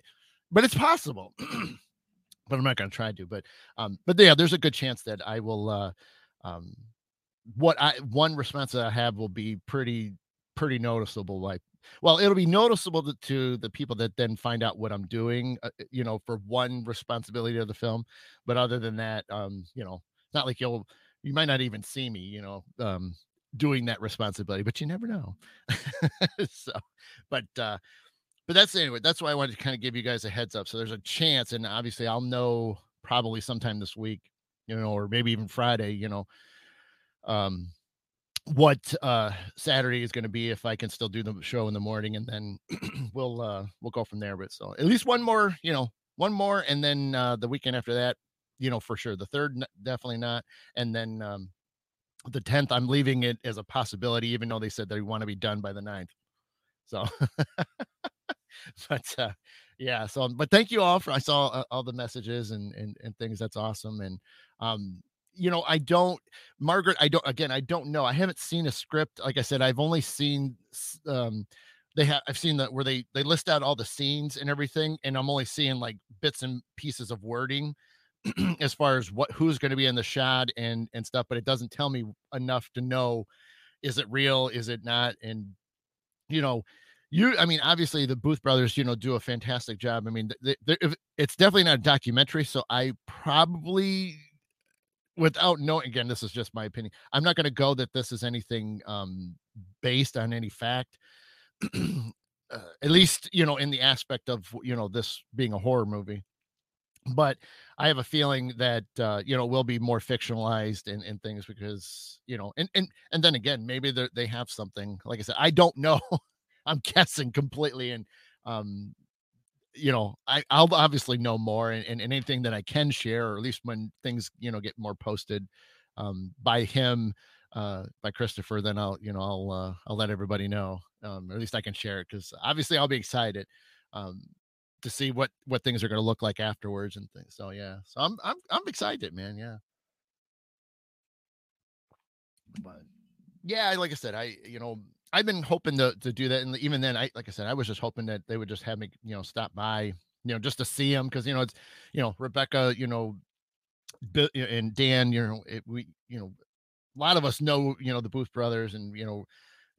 but it's possible. but I'm not going to try to. But um, but yeah, there's a good chance that I will. Uh, um, what I one response that I have will be pretty pretty noticeable. Like, well, it'll be noticeable to, to the people that then find out what I'm doing. Uh, you know, for one responsibility of the film. But other than that, um, you know, not like you'll you might not even see me. You know, um, doing that responsibility, but you never know. so, but uh, but that's anyway. That's why I wanted to kind of give you guys a heads up. So there's a chance, and obviously I'll know probably sometime this week, you know, or maybe even Friday, you know, um, what uh Saturday is going to be if I can still do the show in the morning, and then we'll uh we'll go from there. But so at least one more, you know, one more, and then uh the weekend after that, you know, for sure. The third, definitely not, and then um the 10th i'm leaving it as a possibility even though they said they want to be done by the 9th so but uh yeah so but thank you all for i saw uh, all the messages and, and and things that's awesome and um you know i don't margaret i don't again i don't know i haven't seen a script like i said i've only seen um they have i've seen that where they they list out all the scenes and everything and i'm only seeing like bits and pieces of wording as far as what who's going to be in the shot and and stuff but it doesn't tell me enough to know is it real is it not and you know you i mean obviously the booth brothers you know do a fantastic job. I mean they, they, it's definitely not a documentary so i probably without knowing again this is just my opinion i'm not going to go that this is anything um based on any fact. Uh, at least you know in the aspect of you know this being a horror movie. But I have a feeling that uh, you know will be more fictionalized and, and things because you know and and and then again maybe they have something like I said I don't know I'm guessing completely and um you know I I'll obviously know more and, and anything that I can share or at least when things you know get more posted um by him uh by Christopher then I'll you know I'll uh, I'll let everybody know um or at least I can share it because obviously I'll be excited um to see what what things are going to look like afterwards and things. So yeah, so I'm I'm I'm excited, man. Yeah. But yeah, like I said, I you know I've been hoping to to do that, and even then, I like I said, I was just hoping that they would just have me you know stop by, you know, just to see them because you know it's you know Rebecca, you know, and Dan, you know, it, we you know a lot of us know you know the Booth brothers and you know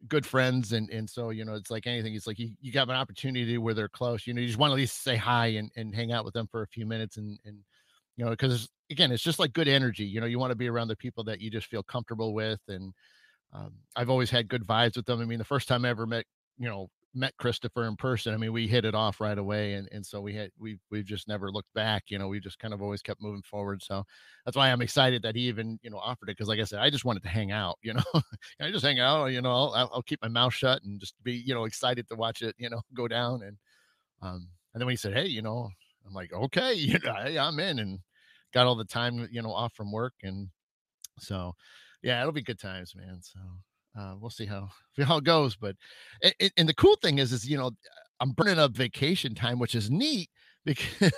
good friends and and so you know it's like anything it's like you, you got an opportunity where they're close you know you just want to at least say hi and, and hang out with them for a few minutes and and you know because again it's just like good energy you know you want to be around the people that you just feel comfortable with and um, i've always had good vibes with them i mean the first time i ever met you know met Christopher in person, I mean, we hit it off right away, and and so we had we we've just never looked back. You know, we just kind of always kept moving forward. So that's why I'm excited that he even you know offered it because, like I said, I just wanted to hang out. You know, I just hang out. You know, I'll, I'll keep my mouth shut and just be you know excited to watch it. You know, go down and um and then when he said, hey, you know, I'm like, okay, you know, I'm in and got all the time you know off from work and so yeah, it'll be good times, man. So uh, we'll see how how it goes. But it, and the cool thing is, is you know, I'm burning up vacation time, which is neat because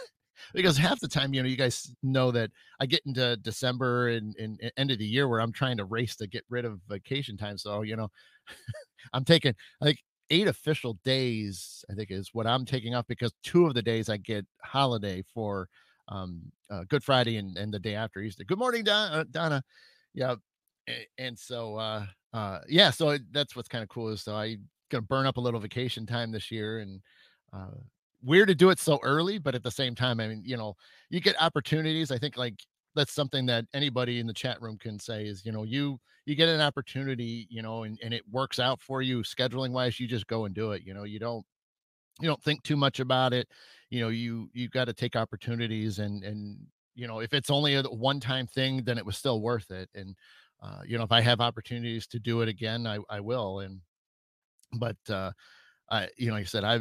because half the time, you know, you guys know that I get into December and, and, and end of the year where I'm trying to race to get rid of vacation time. So you know, I'm taking like eight official days. I think is what I'm taking off because two of the days I get holiday for um uh, Good Friday and, and the day after Easter. Good morning, Don, uh, Donna. Yeah, and so uh uh yeah so that's what's kind of cool is so i gonna burn up a little vacation time this year and uh weird to do it so early but at the same time i mean you know you get opportunities i think like that's something that anybody in the chat room can say is you know you you get an opportunity you know and, and it works out for you scheduling wise you just go and do it you know you don't you don't think too much about it you know you you got to take opportunities and and you know if it's only a one time thing then it was still worth it and uh, you know, if I have opportunities to do it again, I, I will. And, but, uh, I, you know, like I said, I,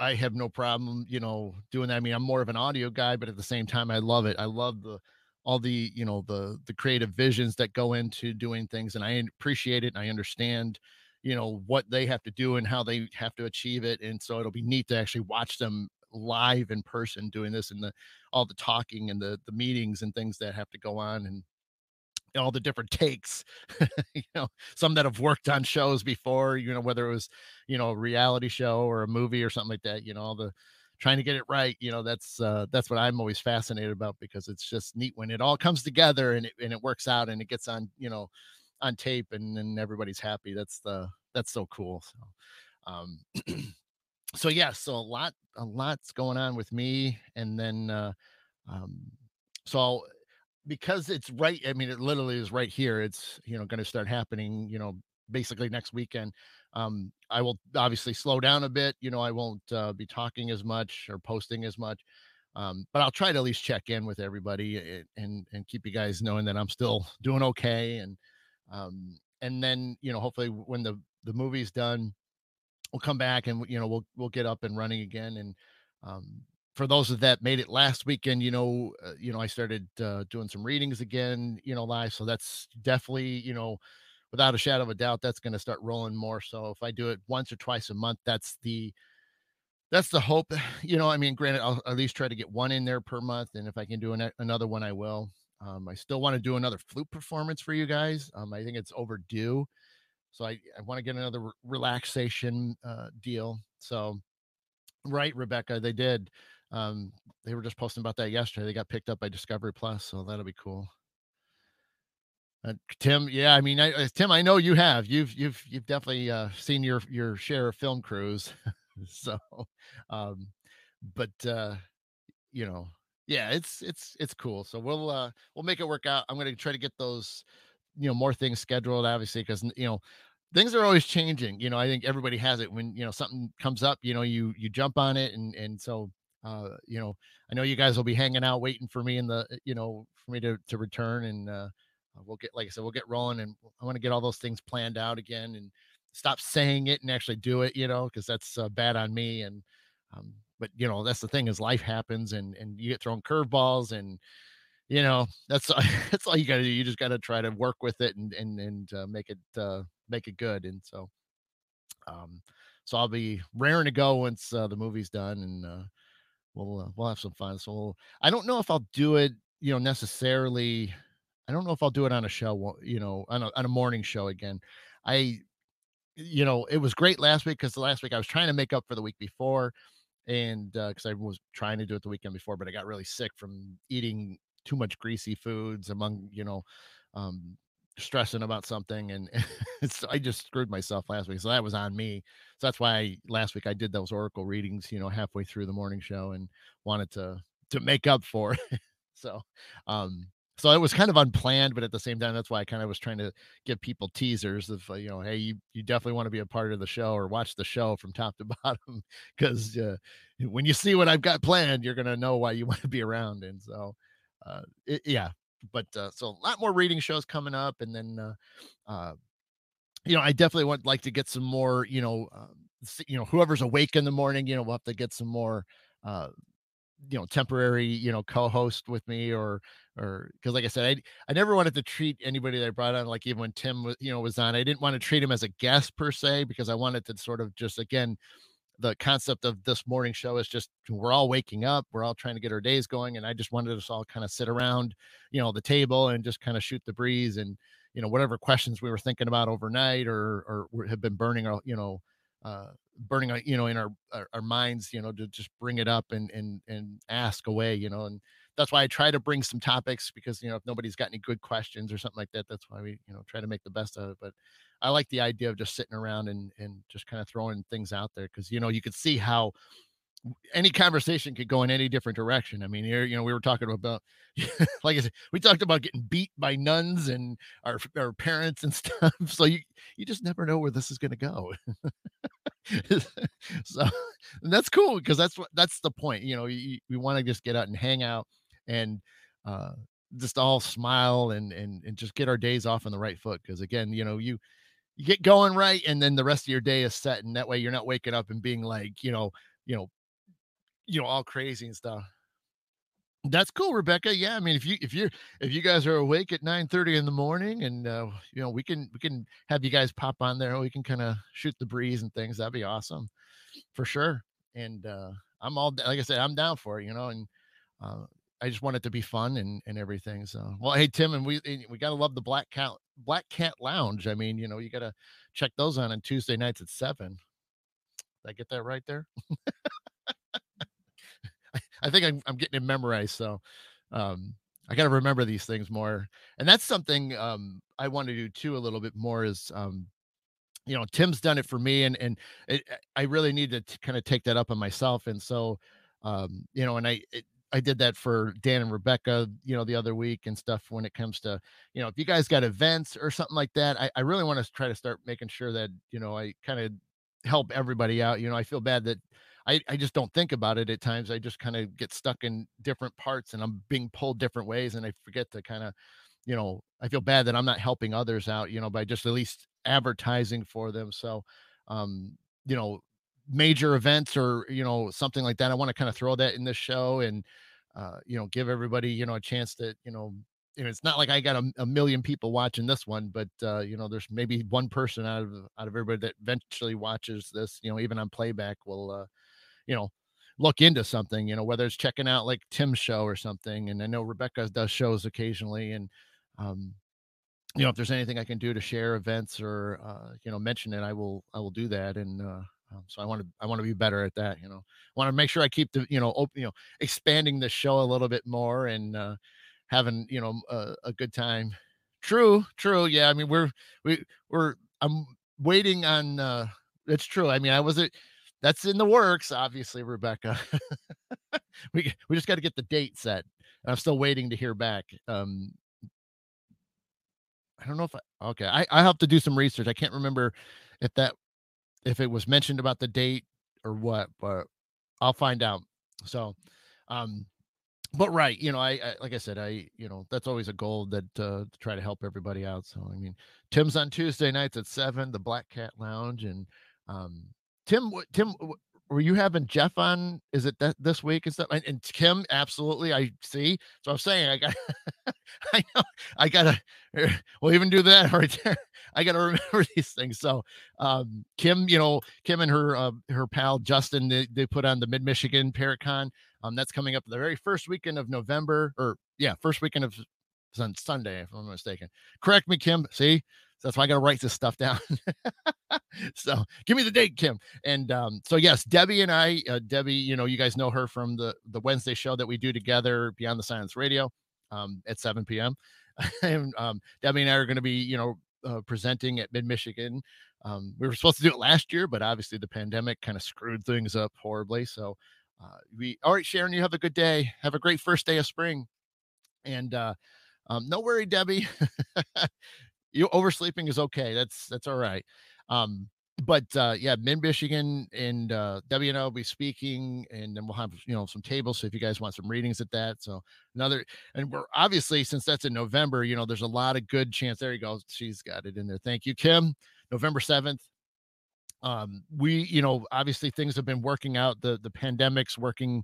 I have no problem, you know, doing that. I mean, I'm more of an audio guy, but at the same time, I love it. I love the, all the, you know, the, the creative visions that go into doing things. And I appreciate it. And I understand, you know, what they have to do and how they have to achieve it. And so it'll be neat to actually watch them live in person doing this and the, all the talking and the, the meetings and things that have to go on. And, all the different takes you know some that have worked on shows before you know whether it was you know a reality show or a movie or something like that you know all the trying to get it right you know that's uh that's what i'm always fascinated about because it's just neat when it all comes together and it, and it works out and it gets on you know on tape and then everybody's happy. That's the that's so cool so um so yeah so a lot a lot's going on with me and then uh um so because it's right i mean it literally is right here it's you know going to start happening you know basically next weekend um i will obviously slow down a bit you know i won't uh, be talking as much or posting as much um but i'll try to at least check in with everybody and and, and keep you guys knowing that i'm still doing okay and um and then you know hopefully when the the movie's done we'll come back and you know we'll we'll get up and running again and um for those of that made it last weekend, you know, uh, you know, I started uh, doing some readings again, you know, live. So that's definitely, you know, without a shadow of a doubt, that's going to start rolling more. So if I do it once or twice a month, that's the that's the hope. You know, I mean, granted, I'll at least try to get one in there per month, and if I can do an, another one, I will. Um, I still want to do another flute performance for you guys. Um, I think it's overdue, so I, I want to get another re- relaxation uh, deal. So, right, Rebecca, they did um, they were just posting about that yesterday. They got picked up by Discovery Plus, so that'll be cool. Uh, Tim, yeah, I mean, I, uh, Tim, I know you have. You've you've you've definitely uh, seen your your share of film crews. so, um, but uh, you know, yeah, it's it's it's cool. So we'll uh we'll make it work out. I'm gonna try to get those, you know, more things scheduled, obviously, because you know things are always changing. You know, I think everybody has it when you know something comes up. You know, you you jump on it, and and so uh, you know, I know you guys will be hanging out waiting for me in the, you know, for me to to return, and uh, uh we'll get, like I said, we'll get rolling, and I want to get all those things planned out again, and stop saying it and actually do it, you know, because that's uh, bad on me. And um, but you know, that's the thing is life happens, and and you get thrown curveballs, and you know, that's that's all you got to do. You just got to try to work with it and and and uh, make it uh, make it good. And so, um, so I'll be raring to go once uh, the movie's done, and uh, we'll uh, we'll have some fun. So we'll, I don't know if I'll do it, you know, necessarily. I don't know if I'll do it on a show, you know, on a, on a morning show again. I, you know, it was great last week because the last week I was trying to make up for the week before, and because uh, I was trying to do it the weekend before, but I got really sick from eating too much greasy foods among you know um stressing about something and i just screwed myself last week so that was on me so that's why I, last week i did those oracle readings you know halfway through the morning show and wanted to to make up for it so um so it was kind of unplanned, but at the same time, that's why I kind of was trying to give people teasers of, uh, you know, hey, you, you definitely want to be a part of the show or watch the show from top to bottom because uh, when you see what I've got planned, you're gonna know why you want to be around. And so, uh, it, yeah, but uh, so a lot more reading shows coming up, and then, uh, uh, you know, I definitely would like to get some more, you know, um, you know, whoever's awake in the morning, you know, we'll have to get some more uh you know temporary you know co-host with me or or because like i said i i never wanted to treat anybody that i brought on like even when tim was you know was on i didn't want to treat him as a guest per se because i wanted to sort of just again the concept of this morning show is just we're all waking up we're all trying to get our days going and i just wanted us all kind of sit around you know the table and just kind of shoot the breeze and you know whatever questions we were thinking about overnight or or have been burning our you know uh burning you know in our, our, our minds you know to just bring it up and and and ask away you know and that's why i try to bring some topics because you know if nobody's got any good questions or something like that that's why we you know try to make the best of it but i like the idea of just sitting around and and just kind of throwing things out there because you know you could see how any conversation could go in any different direction. I mean, here, you know, we were talking about, like I said, we talked about getting beat by nuns and our our parents and stuff. So you you just never know where this is going to go. so that's cool because that's what that's the point. You know, you, we want to just get out and hang out and uh, just all smile and and and just get our days off on the right foot. Because again, you know, you you get going right, and then the rest of your day is set, and that way you're not waking up and being like, you know, you know, you know, all crazy and stuff. That's cool, Rebecca. Yeah, I mean, if you if you're if you guys are awake at nine thirty in the morning, and uh, you know, we can we can have you guys pop on there. We can kind of shoot the breeze and things. That'd be awesome, for sure. And uh, I'm all like I said, I'm down for it. You know, and uh, I just want it to be fun and and everything. So, well, hey Tim, and we we gotta love the Black Cat Black Cat Lounge. I mean, you know, you gotta check those on on Tuesday nights at seven. Did I get that right there? I think I'm, I'm getting it memorized. So um, I got to remember these things more. And that's something um, I want to do too a little bit more is, um, you know, Tim's done it for me and, and it, I really need to kind of take that up on myself. And so, um, you know, and I, it, I did that for Dan and Rebecca, you know, the other week and stuff when it comes to, you know, if you guys got events or something like that, I, I really want to try to start making sure that, you know, I kind of help everybody out. You know, I feel bad that I, I just don't think about it at times. I just kind of get stuck in different parts and I'm being pulled different ways and I forget to kind of, you know, I feel bad that I'm not helping others out, you know, by just at least advertising for them. So, um, you know, major events or, you know, something like that. I want to kind of throw that in this show and, uh, you know, give everybody, you know, a chance that, you know, you it's not like I got a, a, million people watching this one, but uh, you know, there's maybe one person out of out of everybody that eventually watches this, you know, even on playback will uh, you know, look into something, you know, whether it's checking out like Tim's show or something. And I know Rebecca does shows occasionally. And, um, you know, if there's anything I can do to share events or, uh, you know, mention it, I will, I will do that. And, uh, um, so I want to, I want to be better at that. You know, I want to make sure I keep the, you know, open, you know, expanding the show a little bit more and, uh, having, you know, a, a good time. True, true. Yeah. I mean, we're, we, we're, I'm waiting on, uh, it's true. I mean, I wasn't, that's in the works, obviously, Rebecca. we we just got to get the date set. I'm still waiting to hear back. Um, I don't know if I okay. I I have to do some research. I can't remember if that if it was mentioned about the date or what, but I'll find out. So, um, but right, you know, I, I like I said, I you know that's always a goal that uh, to try to help everybody out. So I mean, Tim's on Tuesday nights at seven, the Black Cat Lounge, and um, Tim, Tim, were you having Jeff on? Is it that this week and stuff? And, and Kim, absolutely. I see. So I'm saying I got, I know I gotta. We'll even do that right there. I gotta remember these things. So, um, Kim, you know, Kim and her uh, her pal Justin, they, they put on the Mid Michigan Paracon. Um, that's coming up the very first weekend of November, or yeah, first weekend of Sunday, if I'm not mistaken. Correct me, Kim. See, so that's why I got to write this stuff down. so give me the date, Kim. And um, so yes, Debbie and I, uh, Debbie, you know, you guys know her from the the Wednesday show that we do together, Beyond the Science Radio, um, at 7 p.m. and um, Debbie and I are going to be, you know, uh, presenting at Mid Michigan. Um, we were supposed to do it last year, but obviously the pandemic kind of screwed things up horribly. So uh, we, all right, Sharon, you have a good day. Have a great first day of spring. And uh, Um, no worry, Debbie. you oversleeping is okay. That's that's all right. Um, but uh, yeah, Mid Michigan and uh, W and I will be speaking, and then we'll have you know some tables. So if you guys want some readings at that, so another, and we're obviously since that's in November, you know, there's a lot of good chance. There you go. She's got it in there. Thank you, Kim. November seventh. Um, we, you know, obviously things have been working out. The the pandemic's working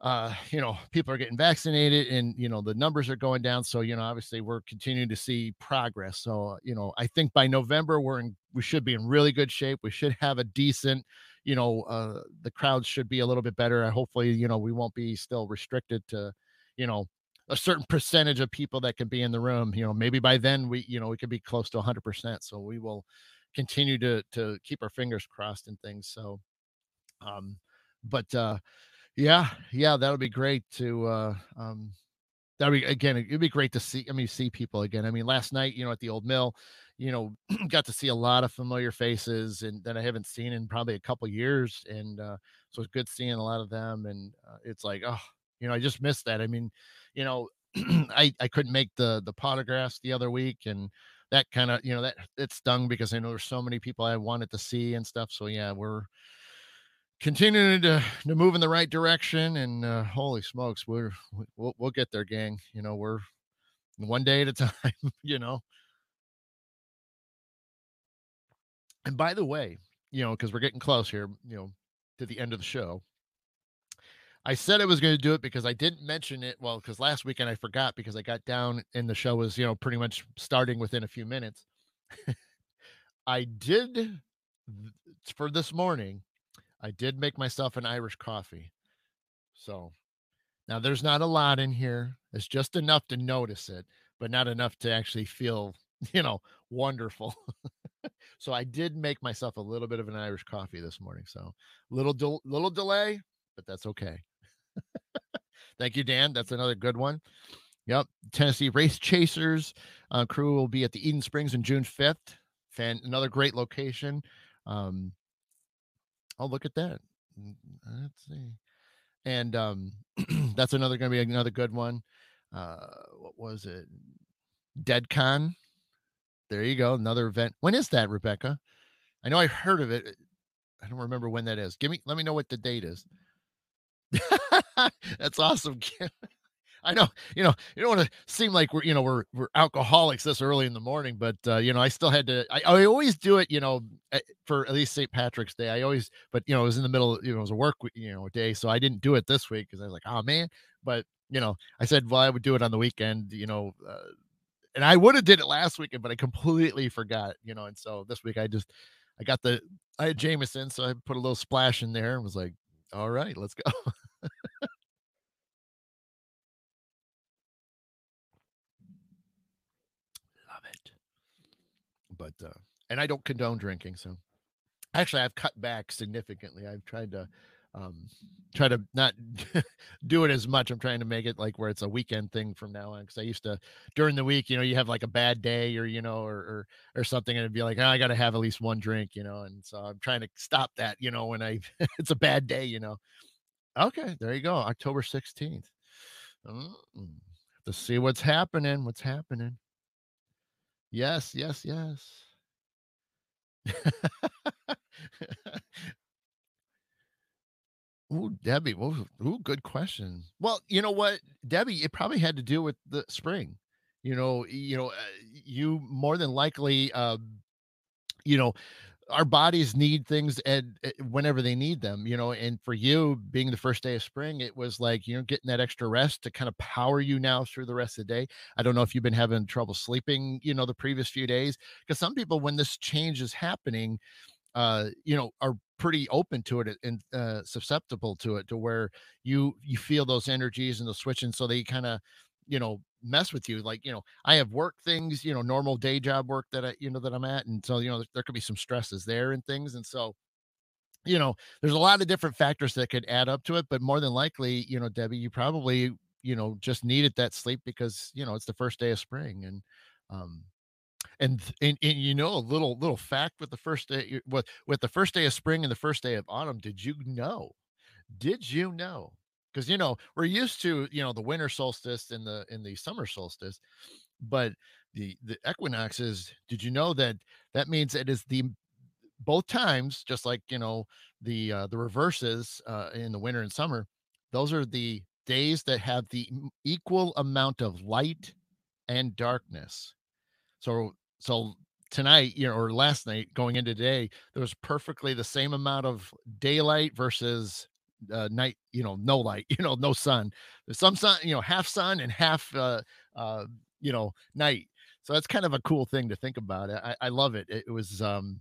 uh, you know, people are getting vaccinated and, you know, the numbers are going down. So, you know, obviously we're continuing to see progress. So, you know, I think by November, we're in, we should be in really good shape. We should have a decent, you know, uh, the crowds should be a little bit better. I hopefully, you know, we won't be still restricted to, you know, a certain percentage of people that can be in the room. You know, maybe by then we, you know, we could be close to 100%. So we will continue to to keep our fingers crossed and things. So, um, but uh, yeah, yeah, that would be great to uh um that would be again, it'd be great to see I mean see people again. I mean, last night, you know, at the old mill, you know, got to see a lot of familiar faces and that I haven't seen in probably a couple years. And uh so it's good seeing a lot of them. And uh, it's like, oh, you know, I just missed that. I mean, you know, I I couldn't make the the potographs the other week and that kind of you know that it stung because I know there's so many people I wanted to see and stuff. So yeah, we're continuing to, to move in the right direction and uh, holy smokes we're we'll, we'll get there gang you know we're one day at a time you know? And by the way you know because we're getting close here you know to the end of the show i said i was going to do it because i didn't mention it well because last weekend i forgot because i got down and the show was you know pretty much starting within a few minutes. I did for this morning I did make myself an Irish coffee. So now there's not a lot in here. It's just enough to notice it, but not enough to actually feel, you know, wonderful. so I did make myself a little bit of an Irish coffee this morning. So little little delay, but that's okay. Thank you, Dan. That's another good one. Yep, Tennessee Wraith Chasers uh, crew will be at the Eden Springs on June 5th. Fan, another great location. Um, Oh, look at that. Mm, let's see. And um that's another gonna be another good one. Uh what was it? DeadCon. There you go. Another event. When is that, Rebecca? I know I heard of it. I don't remember when that is. Give me let me know what the date is. That's awesome. I know, you know, you don't want to seem like we're, you know, we're we're alcoholics this early in the morning, but uh, you know, I still had to. I, I always do it, you know, eh, for at least St. Patrick's Day. I always, but you know, it was in the middle, you know, it was a work, you know, day, so I didn't do it this week because I was like, oh man. But you know, I said, well, I would do it on the weekend, you know, uh, and I would have did it last weekend, but I completely forgot, you know, and so this week I just, I got the, I had Jameson, so I put a little splash in there and was like, all right, let's go. But uh, and I don't condone drinking, so actually I've cut back significantly. I've tried to um try to not do it as much. I'm trying to make it like where it's a weekend thing from now on. Cause I used to during the week, you know, you have like a bad day or you know, or or, or something, and it'd be like, oh, I gotta have at least one drink, you know. And so I'm trying to stop that, you know, when I it's a bad day, you know. Okay, there you go. October 16th. Mm, to see what's happening, what's happening. Yes, yes, yes. Ooh, Debbie. Ooh, good question. Well, you know what, Debbie, it probably had to do with the spring. You know, you know, uh, you more than likely, uh, you know, our bodies need things and eh, whenever they need them, you know. And for you being the first day of spring, it was like you know getting that extra rest to kind of power you now through the rest of the day. I don't know if you've been having trouble sleeping, you know, the previous few days because some people, when this change is happening, uh, you know, are pretty open to it and uh, susceptible to it, to where you you feel those energies and the switching, so they kind of you know mess with you like you know i have work things you know normal day job work that i you know that i'm at and so you know there, there could be some stresses there and things and so you know there's a lot of different factors that could add up to it but more than likely you know debbie you probably you know just needed that sleep because you know it's the first day of spring and um and, and and you know a little little fact with the first day with with the first day of spring and the first day of autumn did you know did you know because you know we're used to you know the winter solstice and the in the summer solstice but the the equinoxes did you know that that means it is the both times just like you know the uh the reverses uh in the winter and summer those are the days that have the equal amount of light and darkness. So so tonight, you know, or last night going into today, there was perfectly the same amount of daylight versus uh, night, you know, no light, you know, no sun. There's some sun, you know, half sun and half uh uh, you know, night. So that's kind of a cool thing to think about. I, I love it. It was um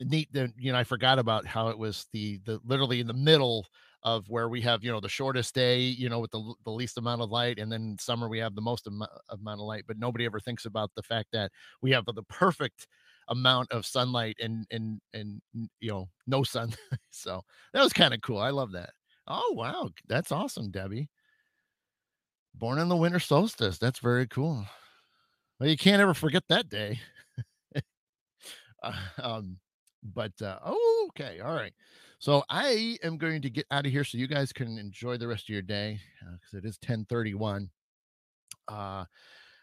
neat that you know i forgot about how it was the the literally in the middle of where we have you know the shortest day you know with the, the least amount of light and then summer we have the most amo- amount of light but nobody ever thinks about the fact that we have the, the perfect amount of sunlight and and and you know no sun so that was kind of cool i love that oh wow that's awesome debbie born in the winter solstice that's very cool well you can't ever forget that day Uh, um, but uh, oh, okay, all right. So I am going to get out of here so you guys can enjoy the rest of your day because it is 1031. Uh,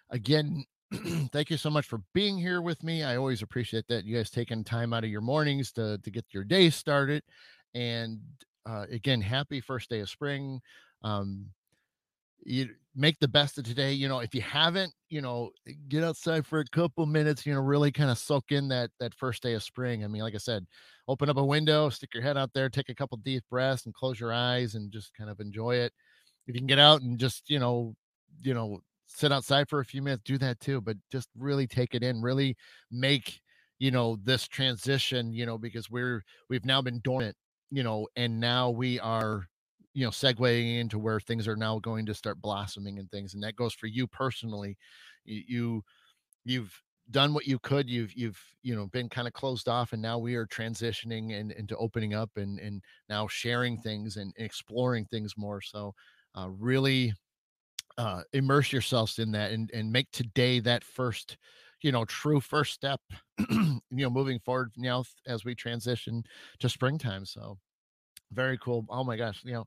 again, thank you so much for being here with me. I always appreciate that you guys taking time out of your mornings to to get your day started. And uh, again, happy first day of spring. Um, you make the best of today. You know, if you haven't, you know, get outside for a couple minutes, you know, really kind of soak in that that first day of spring. I mean, like I said, open up a window, stick your head out there, take a couple deep breaths and close your eyes and just kind of enjoy it. If you can get out and just, you know, you know, sit outside for a few minutes, do that too, but just really take it in, really make, you know, this transition, you know, because we're we've now been dormant, you know, and now we are you know segueing into where things are now going to start blossoming and things and that goes for you personally. You, you you've done what you could you've you've you know been kind of closed off and now we are transitioning and into opening up and and now sharing things and exploring things more so uh, really uh, immerse yourselves in that and and make today that first you know true first step you know moving forward you know as we transition to springtime so very cool oh my gosh you know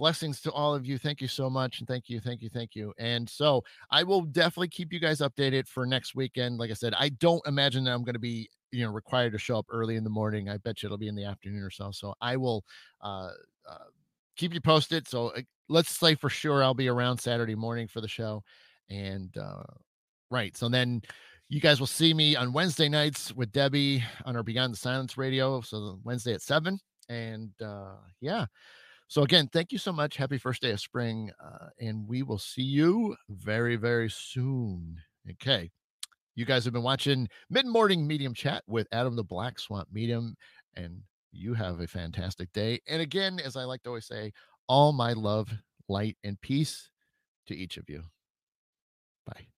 blessings to all of you. Thank you so much. And thank you, thank you, thank you. And so I will definitely keep you guys updated for next weekend. Like I said, I don't imagine that I'm going to be, you know, required to show up early in the morning. I bet you it'll be in the afternoon or so. So I will uh, uh keep you posted. So uh, let's say for sure I'll be around Saturday morning for the show. And uh right. So then you guys will see me on Wednesday nights with Debbie on our Beyond the Silence radio. So Wednesday at seven. And uh yeah so again, thank you so much. Happy first day of spring, uh, and we will see you very, very soon. Okay, you guys have been watching Mid Morning Medium Chat with Adam the Black Swamp Medium, and you have a fantastic day. And again, as I like to always say, all my love, light, and peace to each of you. Bye.